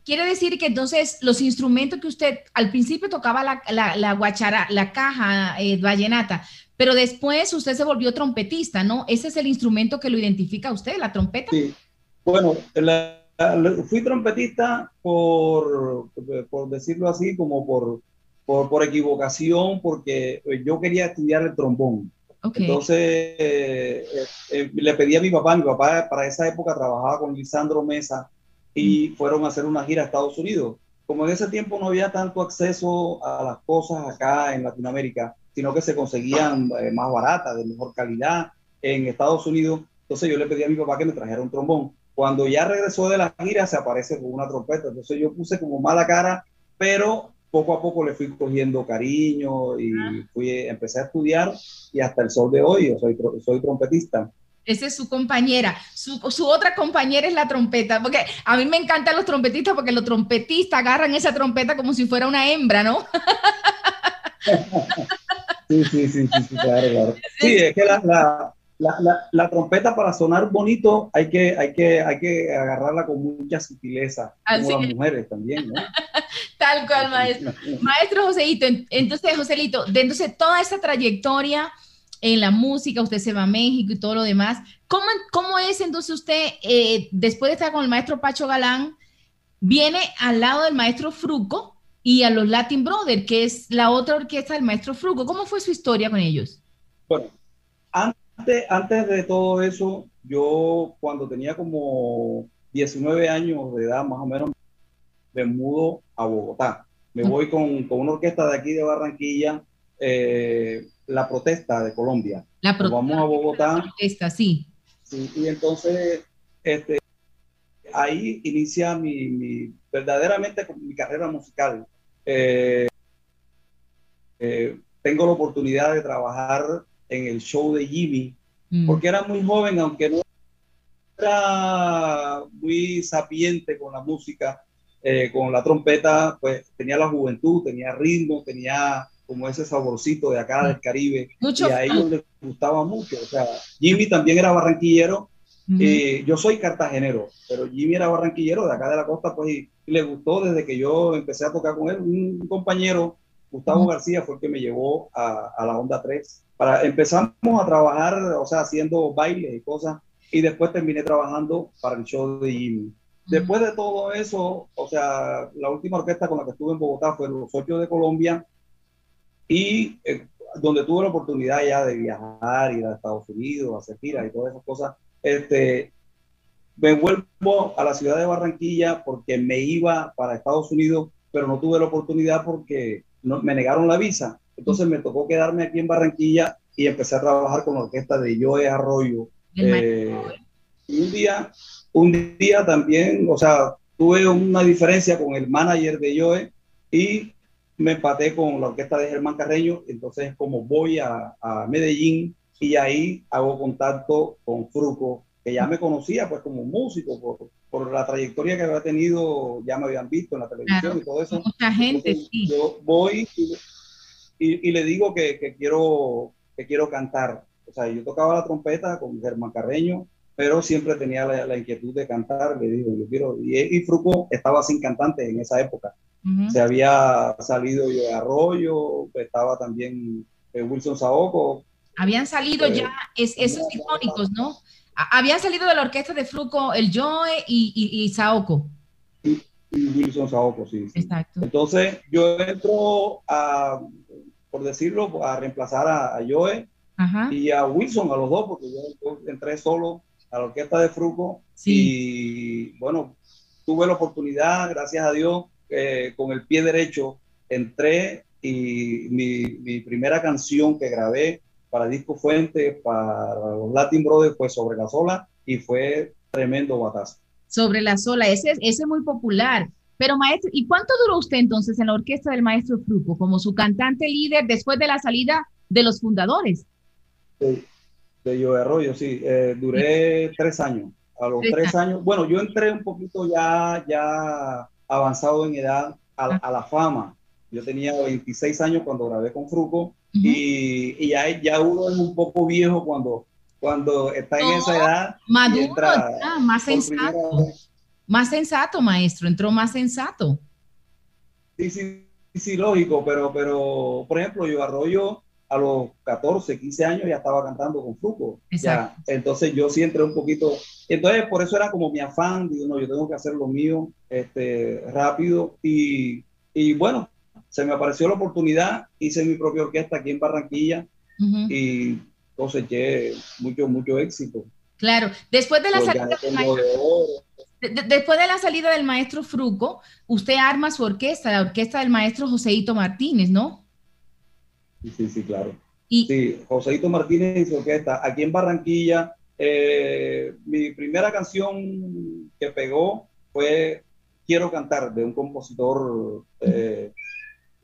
Speaker 3: Quiere decir que entonces los instrumentos que usted al principio tocaba la, la, la guachara, la caja eh, vallenata, pero después usted se volvió trompetista, ¿no? Ese es el instrumento que lo identifica a usted, la trompeta.
Speaker 13: Sí. Bueno, la- fui trompetista por, por decirlo así, como por, por, por equivocación, porque yo quería estudiar el trombón.
Speaker 3: Ok.
Speaker 13: Entonces eh, eh, le pedí a mi papá, mi papá para esa época trabajaba con Lisandro Mesa y fueron a hacer una gira a Estados Unidos. Como en ese tiempo no había tanto acceso a las cosas acá en Latinoamérica, sino que se conseguían eh, más baratas, de mejor calidad en Estados Unidos, entonces yo le pedí a mi papá que me trajera un trombón. Cuando ya regresó de la gira se aparece con una trompeta, entonces yo puse como mala cara, pero poco a poco le fui cogiendo cariño y fui, empecé a estudiar y hasta el sol de hoy yo soy, soy trompetista.
Speaker 3: Esa es su compañera. Su, su otra compañera es la trompeta, porque a mí me encantan los trompetistas, porque los trompetistas agarran esa trompeta como si fuera una hembra, ¿no?
Speaker 13: Sí, sí, sí, sí, sí, claro, claro. Sí, es que la, la, la, la, la trompeta para sonar bonito hay que, hay que, hay que agarrarla con mucha sutileza,
Speaker 3: Así
Speaker 13: como las
Speaker 3: es.
Speaker 13: mujeres también, ¿no?
Speaker 3: Tal cual, maestro. Maestro Joseito, en- entonces, Joselito, de entonces toda esa trayectoria en la música, usted se va a México y todo lo demás, ¿cómo, cómo es entonces usted, eh, después de estar con el maestro Pacho Galán, viene al lado del maestro Fruco y a los Latin Brothers, que es la otra orquesta del maestro Fruco? ¿Cómo fue su historia con ellos?
Speaker 13: Bueno, antes, antes de todo eso, yo cuando tenía como 19 años de edad, más o menos, me mudo a Bogotá. Me voy con, con una orquesta de aquí de Barranquilla, eh, La Protesta de Colombia.
Speaker 3: La
Speaker 13: Nos
Speaker 3: pro-
Speaker 13: vamos a Bogotá.
Speaker 3: Esta, sí.
Speaker 13: Sí, y entonces, este, ahí inicia mi, mi- verdaderamente mi carrera musical. Eh, eh, tengo la oportunidad de trabajar en el show de Jimmy,
Speaker 3: Mm.
Speaker 13: porque era muy joven, aunque no era muy sapiente con la música, eh, con la trompeta, pues tenía la juventud, tenía ritmo, tenía como ese saborcito de acá del Caribe,
Speaker 3: Mucho
Speaker 13: y a ellos les gustaba mucho. O sea, Jimmy también era barranquillero,
Speaker 3: Ujú.
Speaker 13: eh, yo soy cartagenero, pero Jimmy era barranquillero de acá de la costa, pues y, y le gustó desde que yo empecé a tocar con él. Un compañero, Gustavo García, fue el que me llevó a, a la Onda 3. Para, empezamos a trabajar, o sea, haciendo bailes y cosas, y después terminé trabajando para el show de Jimmy. Después de todo eso, o sea, la última orquesta con la que estuve en Bogotá fue Los Ocho de Colombia, y eh, donde tuve la oportunidad ya de viajar, ir a Estados Unidos, hacer giras y todas esas cosas, este, me vuelvo a la ciudad de Barranquilla porque me iba para Estados Unidos, pero no tuve la oportunidad porque no, me negaron la visa. Entonces me tocó quedarme aquí en Barranquilla y empecé a trabajar con la orquesta de Joe Arroyo. Eh, y un día, un día también, o sea, tuve una diferencia con el manager de Joe y me empaté con la orquesta de Germán Carreño. Entonces, como voy a, a Medellín y ahí hago contacto con Fruco, que ya me conocía pues como músico por, por la trayectoria que había tenido, ya me habían visto en la televisión
Speaker 3: Claro,
Speaker 13: y todo eso.
Speaker 3: Mucha gente,
Speaker 13: Entonces,
Speaker 3: sí.
Speaker 13: Yo voy y, y- y le digo que, que quiero, que quiero cantar. O sea, yo tocaba la trompeta con Germán Carreño, pero siempre tenía la, la inquietud de cantar. Le digo, yo quiero. Y, y Fruco estaba sin cantante en esa época.
Speaker 3: Ujú.
Speaker 13: Se había salido yo de Arroyo, estaba también eh, Wilson Saoco.
Speaker 3: Habían salido
Speaker 13: Eh,
Speaker 3: ya es- esos icónicos, ¿no? Habían salido de la orquesta de Fruco el Joe y, y, y Saoko.
Speaker 13: y Wilson Saoco, sí. sí.
Speaker 3: Exacto.
Speaker 13: Entonces yo entro a, por decirlo, a reemplazar a, a Joe
Speaker 3: Ajá.
Speaker 13: y a Wilson, a los dos, porque yo, yo entré solo a la orquesta de Fruco y bueno, tuve la oportunidad, gracias a Dios, eh, con el pie derecho, entré y mi, mi primera canción que grabé para Disco Fuente, para los Latin Brothers, fue sobre la sola y fue tremendo batazo.
Speaker 3: Sobre la sola, ese, ese es muy popular. Pero maestro, ¿y cuánto duró usted entonces en la orquesta del maestro Fruco como su cantante líder después de la salida de los fundadores?
Speaker 13: De, de Joe Arroyo, sí. Eh, duré tres años. A los
Speaker 3: Tres
Speaker 13: tres años, bueno, yo entré un poquito ya, ya avanzado en edad a, a la fama. Yo tenía 26 años cuando grabé con Fruco y, y ya, ya uno es un poco viejo cuando, cuando está en
Speaker 3: No,
Speaker 13: esa edad.
Speaker 3: Maduro,
Speaker 13: entra
Speaker 3: ya, más sensato.
Speaker 13: vez.
Speaker 3: Más sensato, maestro, entró más sensato.
Speaker 13: Sí, sí, sí, lógico, pero, pero, por ejemplo, yo Arroyo a los 14, 15 años ya estaba cantando con Fruco. Ya,
Speaker 3: Exacto.
Speaker 13: entonces yo sí entré un poquito, entonces por eso era como mi afán, digo, no, yo tengo que hacer lo mío este, rápido y, y bueno, se me apareció la oportunidad, hice mi propia orquesta aquí en Barranquilla y coseché mucho, mucho éxito.
Speaker 3: Claro, después de la
Speaker 13: Los
Speaker 3: salida maestro,
Speaker 13: de oro.
Speaker 3: De- de- después de la salida del maestro Fruco, usted arma su orquesta, la orquesta del maestro Joseito Martínez, ¿no?
Speaker 13: Sí, sí, claro.
Speaker 3: Y-
Speaker 13: Sí, Joseito Martínez y su orquesta. Aquí en Barranquilla, eh, mi primera canción que pegó fue Quiero cantar, de un compositor eh,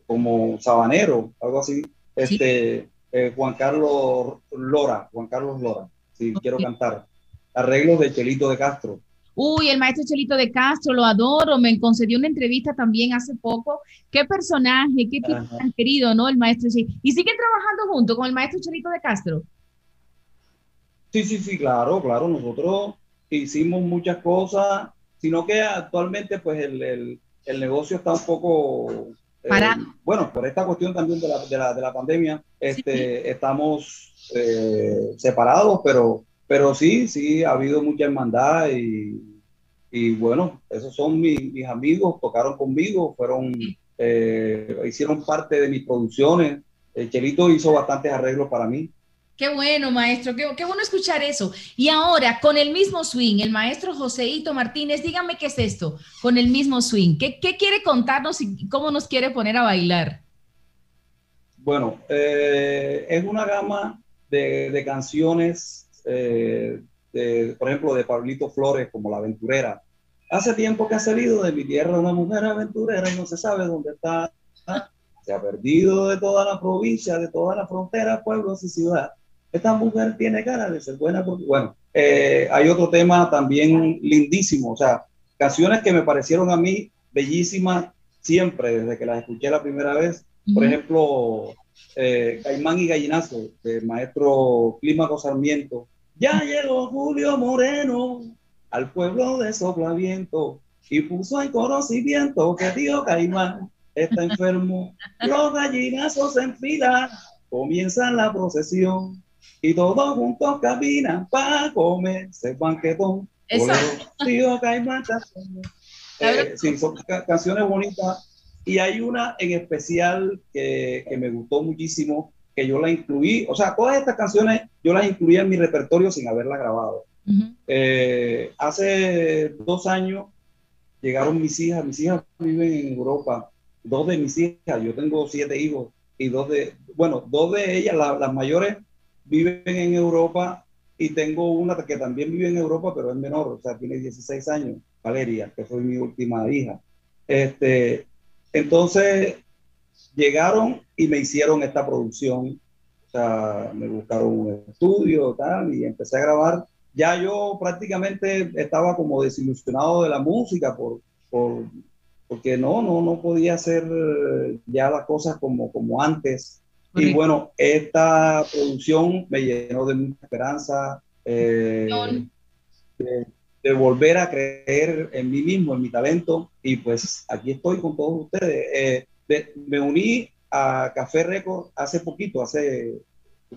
Speaker 13: como sabanero, algo así. Este, eh, Juan Carlos Lora, Juan Carlos Lora. Sí, quiero cantar. Arreglos de Chelito de Castro.
Speaker 3: Uy, el maestro Chelito de Castro, lo adoro, me concedió una entrevista también hace poco. Qué personaje, qué tipo tan querido, ¿no? El maestro Chelito. ¿Y siguen trabajando junto con el maestro Chelito de Castro?
Speaker 13: Sí, sí, sí, claro, claro. Nosotros hicimos muchas cosas, sino que actualmente pues el, el- el negocio está un poco... eh,
Speaker 3: Parado.
Speaker 13: bueno, por esta cuestión también de la, de la, de la pandemia, este, estamos eh, separados, pero, pero sí, sí, ha habido mucha hermandad y, y bueno, esos son mi- mis amigos, tocaron conmigo, fueron, eh, hicieron parte de mis producciones. El Chelito hizo bastantes arreglos para mí.
Speaker 3: Qué bueno, maestro, qué, qué bueno escuchar eso. Y ahora, con el mismo swing, el maestro Joseito Martínez, dígame qué es esto, con el mismo swing. ¿Qué, qué quiere contarnos y cómo nos quiere poner a bailar?
Speaker 13: Bueno, eh, es una gama de, de canciones, eh, de, por ejemplo, de Pablito Flores, como La Aventurera. Hace tiempo que ha salido de mi tierra una mujer aventurera y no se sabe dónde está. Se ha perdido de toda la provincia, de toda la frontera, pueblos y ciudad. Esta mujer tiene cara de ser buena porque, bueno, eh, hay otro tema también lindísimo, o sea, canciones que me parecieron a mí bellísimas siempre, desde que las escuché la primera vez. Por ejemplo, eh, Caimán y Gallinazo, del maestro Clímaco Sarmiento. Ya llegó Julio Moreno al pueblo de Soplaviento y puso en conocimiento que tío Caimán está enfermo. Los gallinazos en fila comienzan la procesión y todos juntos caminan para comerse banquetón.
Speaker 3: Eso.
Speaker 13: Tío Caimán. Eh, sí, son ca- canciones bonitas y hay una en especial que, que me gustó muchísimo, que yo la incluí, o sea, todas estas canciones yo las incluía en mi repertorio sin haberlas grabado. Eh, hace dos años llegaron mis hijas, mis hijas viven en Europa, dos de mis hijas, yo tengo siete hijos y dos de, bueno, dos de ellas, la- las mayores, viven en Europa y tengo una que también vive en Europa, pero es menor, o sea, tiene 16 años, Valeria, que fue mi última hija. Este, entonces, llegaron y me hicieron esta producción, o sea, me buscaron un estudio tal, y empecé a grabar. Ya yo prácticamente estaba como desilusionado de la música por, por, porque no, no, no podía hacer eh, ya las cosas como, como antes. Y bueno, esta producción me llenó de mucha esperanza, eh, de, de volver a creer en mí mismo, en mi talento. Y pues aquí estoy con todos ustedes. Eh, de- me uní a Café Record hace poquito, hace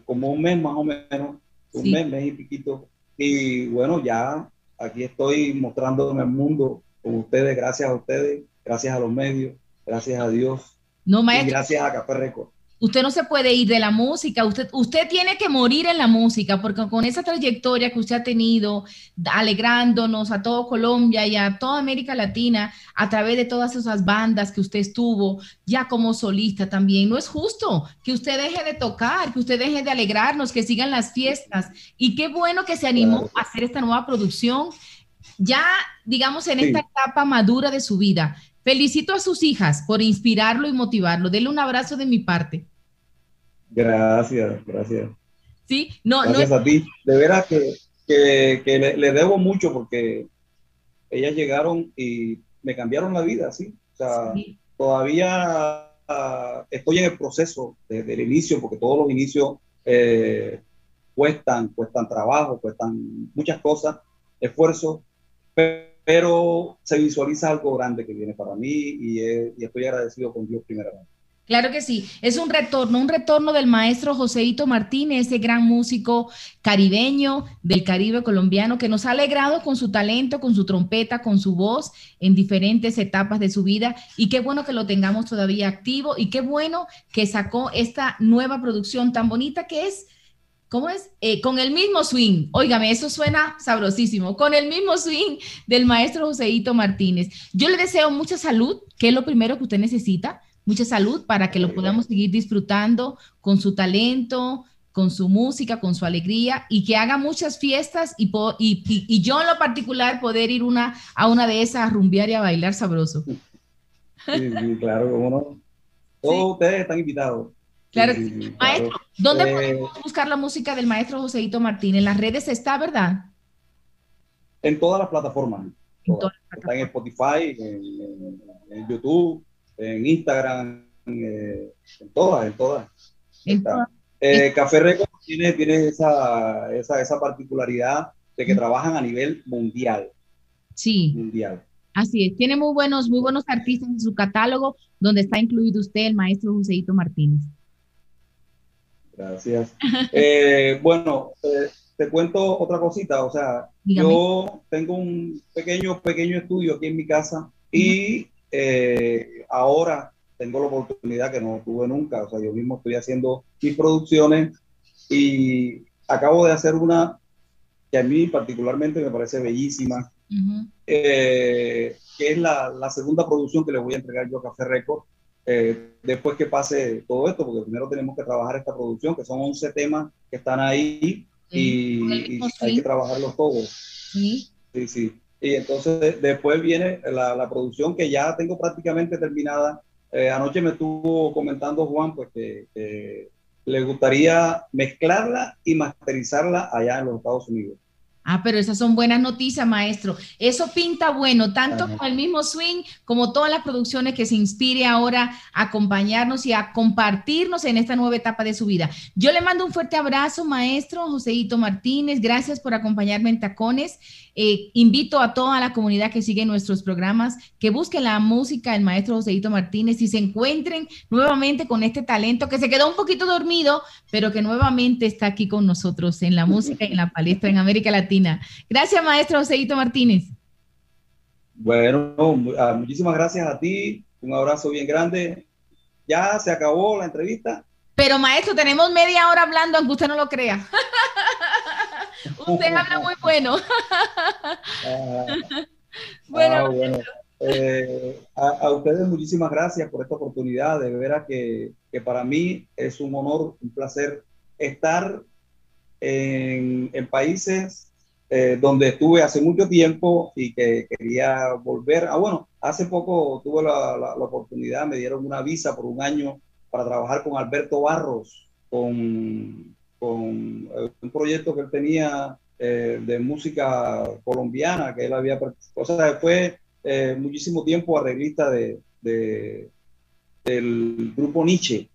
Speaker 13: como un mes más o menos, un
Speaker 3: Sí.
Speaker 13: mes, mes y piquito. Y bueno, ya aquí estoy mostrándome al mundo con ustedes, gracias a ustedes, gracias a los medios, gracias a Dios
Speaker 3: No,
Speaker 13: y gracias a Café Record.
Speaker 3: Usted no se puede ir de la música, usted, usted tiene que morir en la música, porque con esa trayectoria que usted ha tenido, alegrándonos a todo Colombia y a toda América Latina, a través de todas esas bandas que usted estuvo, ya como solista también, no es justo que usted deje de tocar, que usted deje de alegrarnos, que sigan las fiestas. Y qué bueno que se animó a hacer esta nueva producción, ya, digamos, en esta etapa madura de su vida. Felicito a sus hijas por inspirarlo y motivarlo. Denle un abrazo de mi parte.
Speaker 13: Gracias, gracias.
Speaker 3: Sí, no,
Speaker 13: gracias
Speaker 3: no.
Speaker 13: a ti. De veras que, que, que le, le debo mucho porque ellas llegaron y me cambiaron la vida, ¿sí? O sea,
Speaker 3: Sí.
Speaker 13: todavía ah, estoy en el proceso de- del inicio, porque todos los inicios eh, cuestan, cuestan trabajo, cuestan muchas cosas, esfuerzo, pe- pero se visualiza algo grande que viene para mí y, y estoy agradecido con Dios primeramente.
Speaker 3: Claro que sí, es un retorno, un retorno del maestro Joseito Martínez, ese gran músico caribeño del Caribe colombiano que nos ha alegrado con su talento, con su trompeta, con su voz en diferentes etapas de su vida. Y qué bueno que lo tengamos todavía activo y qué bueno que sacó esta nueva producción tan bonita que es, ¿cómo es? Eh, con el mismo swing, óigame, eso suena sabrosísimo, con el mismo swing del maestro Joseito Martínez. Yo le deseo mucha salud, que es lo primero que usted necesita mucha salud para que lo podamos seguir disfrutando con su talento, con su música, con su alegría y que haga muchas fiestas y, y, y- y yo en lo particular poder ir una, a una de esas a rumbear y a bailar sabroso.
Speaker 13: Sí, sí, claro, cómo no. Todos ustedes están invitados.
Speaker 3: Claro,
Speaker 13: Sí,
Speaker 3: Maestro. ¿dónde
Speaker 13: Eh,
Speaker 3: podemos buscar la música del maestro Joseito Martín? En las redes está, ¿verdad?
Speaker 13: En todas las plataformas.
Speaker 3: En
Speaker 13: todas. Está en Spotify, en, en- en YouTube, en Instagram, eh, en todas, en todas.
Speaker 3: En
Speaker 13: Está.
Speaker 3: todas.
Speaker 13: Eh, Café Records tiene, tiene esa, esa, esa particularidad de que trabajan a nivel mundial.
Speaker 3: Sí.
Speaker 13: Mundial.
Speaker 3: Así es, tiene muy buenos, muy buenos artistas en su catálogo, donde está incluido usted, el maestro Joseito Martínez.
Speaker 13: Gracias. Eh, bueno, eh, te cuento otra cosita. O sea,
Speaker 3: Dígame.
Speaker 13: yo tengo un pequeño, pequeño estudio aquí en mi casa y eh, ahora tengo la oportunidad que no tuve nunca. O sea, yo mismo estoy haciendo mis producciones y acabo de hacer una que a mí particularmente me parece bellísima,
Speaker 3: Ujú.
Speaker 13: eh, que es la, la segunda producción que le voy a entregar yo a Café Record eh, después que pase todo esto, porque primero tenemos que trabajar esta producción, que son 11 temas que están ahí y,
Speaker 3: con el
Speaker 13: y hay que trabajarlos todos.
Speaker 3: Sí.
Speaker 13: Sí, sí. Y entonces de- después viene la, la producción que ya tengo prácticamente terminada. Eh, anoche me estuvo comentando Juan, pues que le gustaría mezclarla y masterizarla allá en los Estados Unidos.
Speaker 3: Ah, pero esas son buenas noticias, maestro. Eso pinta bueno, tanto
Speaker 13: Ajá.
Speaker 3: con el mismo swing como todas las producciones que se inspire ahora a acompañarnos y a compartirnos en esta nueva etapa de su vida. Yo le mando un fuerte abrazo, maestro Joseito Martínez. Gracias por acompañarme en Tacones. Eh, invito a toda la comunidad que sigue nuestros programas que busquen la música del maestro Joseito Martínez y se encuentren nuevamente con este talento que se quedó un poquito dormido, pero que nuevamente está aquí con nosotros en la música y en la palestra en América Latina. Gracias, maestro Joseito Martínez.
Speaker 13: Bueno, ah, muchísimas gracias a ti. Un abrazo bien grande. Ya se acabó la entrevista.
Speaker 3: Pero, maestro, tenemos media hora hablando, aunque usted no lo crea. usted habla muy bueno.
Speaker 13: Ah,
Speaker 3: Bueno,
Speaker 13: ah, bueno. Eh, a, a ustedes muchísimas gracias por esta oportunidad. De veras que, que para mí es un honor, un placer estar en, en países eh, donde estuve hace mucho tiempo y que quería volver. Ah, bueno, hace poco tuve la, la- la oportunidad, me dieron una visa por un año para trabajar con Alberto Barros, con, con eh, un proyecto que él tenía eh, de música colombiana, que él había. O sea, fue eh, muchísimo tiempo arreglista de, de- del grupo Nietzsche.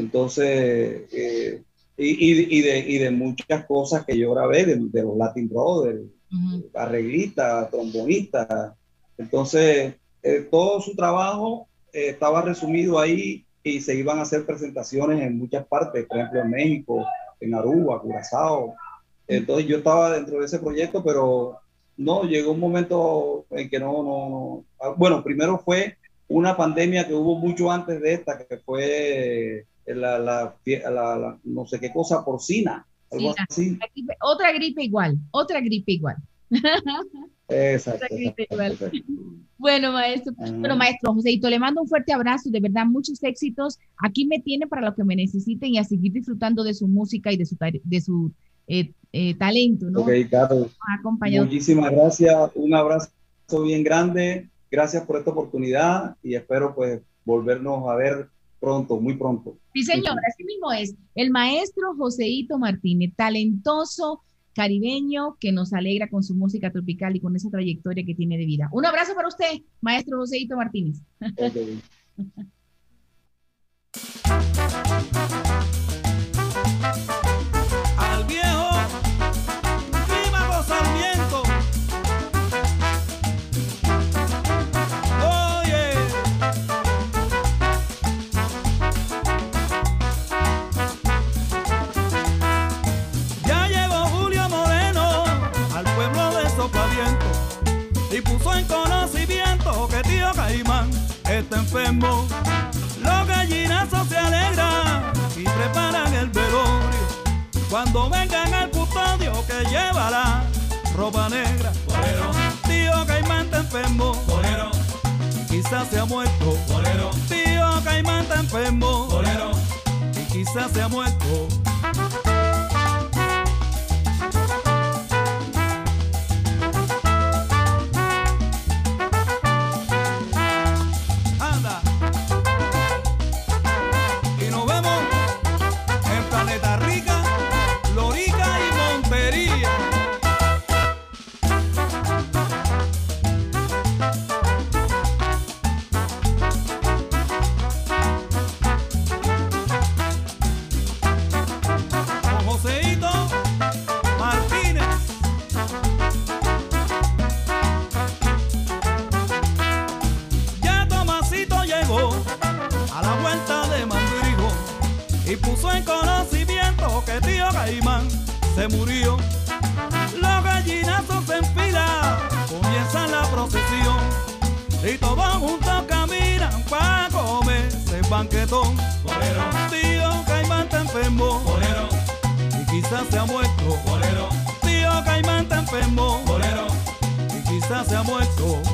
Speaker 13: Entonces, eh, y, y- y de, y de muchas cosas que yo grabé, de, de los Latin Brothers,
Speaker 3: Ujú.
Speaker 13: arreglista, trombonista. Entonces, eh, todo su trabajo eh, estaba resumido ahí y se iban a hacer presentaciones en muchas partes, por ejemplo en México, en Aruba, Curazao. Entonces yo estaba dentro de ese proyecto, pero no, llegó un momento en que no, no, no. Ah, Bueno, primero fue una pandemia que hubo mucho antes de esta, que fue la, la, la- no sé qué cosa porcina, algo
Speaker 2: Sí,
Speaker 13: así.
Speaker 2: otra gripe igual, otra gripe igual.
Speaker 13: Exacto.
Speaker 2: Igual.
Speaker 13: exacto.
Speaker 2: Bueno, maestro.
Speaker 13: Ah.
Speaker 2: Bueno, maestro Joséito, le mando un fuerte abrazo, de verdad, muchos éxitos. Aquí me tiene para lo que me necesiten y a seguir disfrutando de su música y de su, de su eh, eh, talento, ¿no?
Speaker 13: Ok, Carlos.
Speaker 2: Acompañado.
Speaker 13: Muchísimas gracias, un abrazo bien grande, gracias por esta oportunidad y espero pues volvernos a ver pronto, muy pronto.
Speaker 2: Sí, señor, así mismo es. El maestro Joséito Martínez, talentoso caribeño que nos alegra con su música tropical y con esa trayectoria que tiene de vida. Un abrazo para usted, maestro Joséito Martínez.
Speaker 13: Ok.
Speaker 14: Los gallinazos se alegran y preparan el velorio. Cuando vengan al custodio que llevará ropa negra. Bolero. Tío Caimán está enfermo. Bolero. Quizás se ha muerto. Bolero. Tío Caimán está enfermo. Bolero. Y quizás se ha muerto. Banquetón. Bolero. Tío Caimán está enfermo. Bolero. Y quizás se ha muerto. Bolero. Tío Caimán está enfermo. Bolero. Y quizás se ha muerto.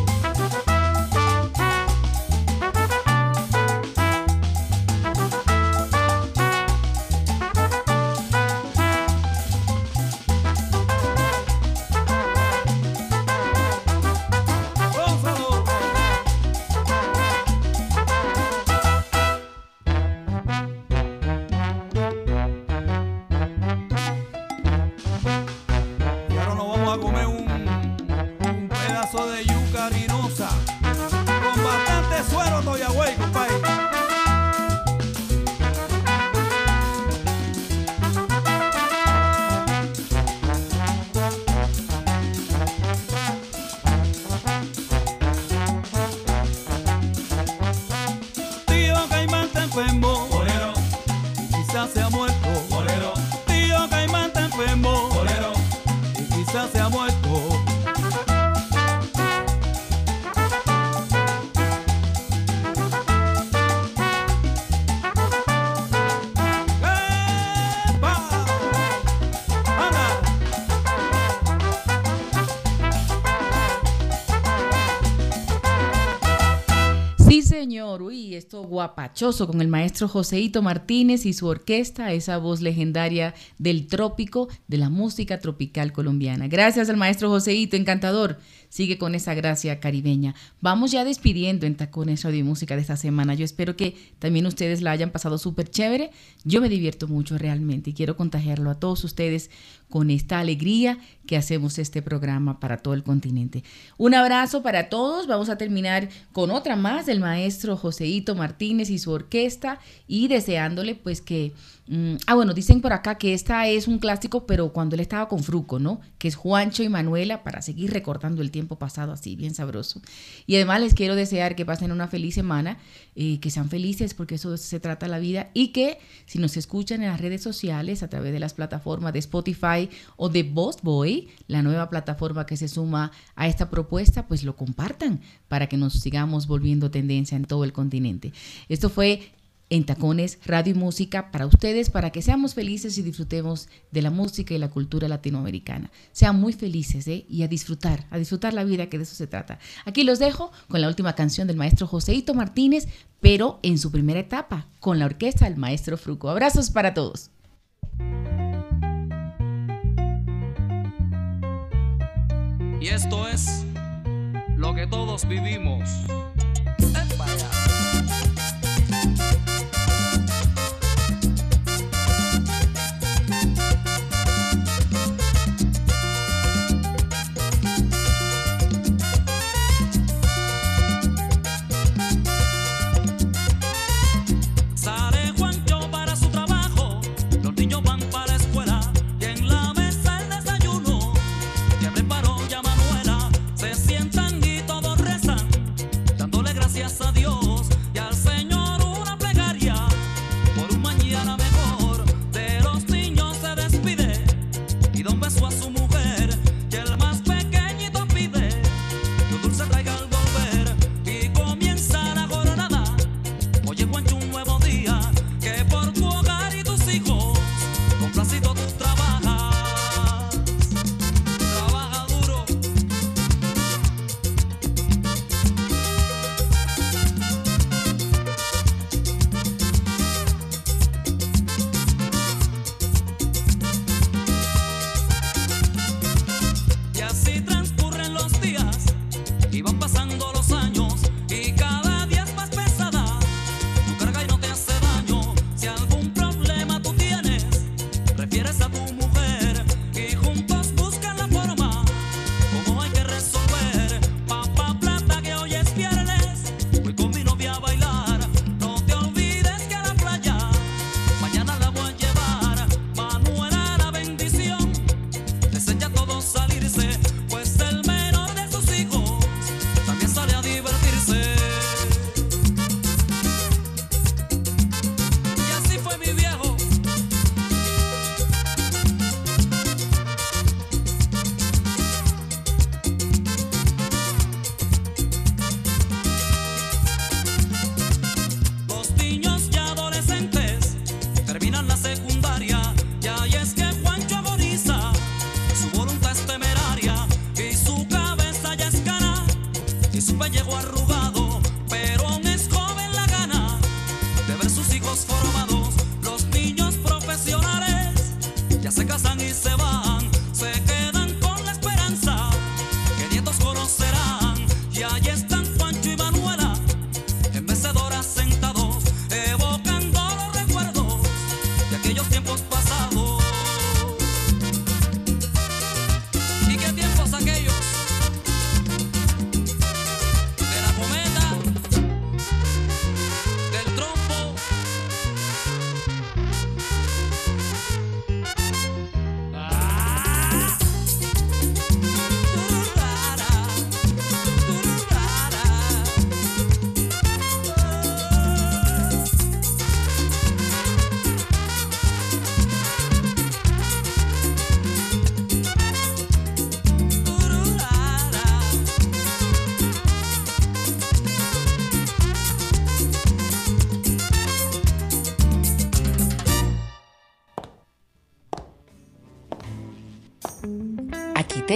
Speaker 2: Guapachoso con el maestro Joseito Martínez y su orquesta, esa voz legendaria del trópico, de la música tropical colombiana. Gracias al maestro Joseito, encantador. Sigue con esa gracia caribeña. Vamos ya despidiendo en Tacones Radio y Música de esta semana. Yo espero que también ustedes la hayan pasado súper chévere. Yo me divierto mucho realmente y quiero contagiarlo a todos ustedes con esta alegría que hacemos este programa para todo el continente. Un abrazo para todos. Vamos a terminar con otra más del maestro Joseito Martínez y su orquesta y deseándole pues que... mm, ah, bueno, dicen por acá que esta es un clásico, pero cuando él estaba con Fruco, ¿no? Que es Juancho y Manuela para seguir recordando el tiempo pasado así, bien sabroso. Y además les quiero desear que pasen una feliz semana, eh, que sean felices porque eso se trata la vida y que si nos escuchan en las redes sociales a través de las plataformas de Spotify o de Boss Boy, la nueva plataforma que se suma a esta propuesta, pues lo compartan para que nos sigamos volviendo tendencia en todo el continente. Esto fue
Speaker 3: en Tacones, Radio y Música para ustedes, para que seamos felices y disfrutemos de la música y la cultura latinoamericana. Sean muy felices ¿eh? y a disfrutar, a disfrutar la vida, que de eso se trata. Aquí los dejo con la última canción del maestro Joseito Martínez, pero en su primera etapa, con la orquesta del maestro Fruco. Abrazos para todos.
Speaker 12: Y esto es lo que todos vivimos.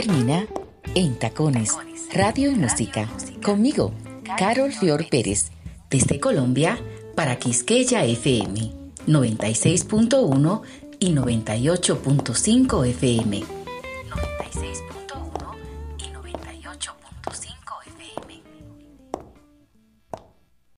Speaker 1: termina en Tacones, Radio y Música. Conmigo, Carol Fior Pérez, desde Colombia para Quisqueya FM 96.1 y 98.5 FM.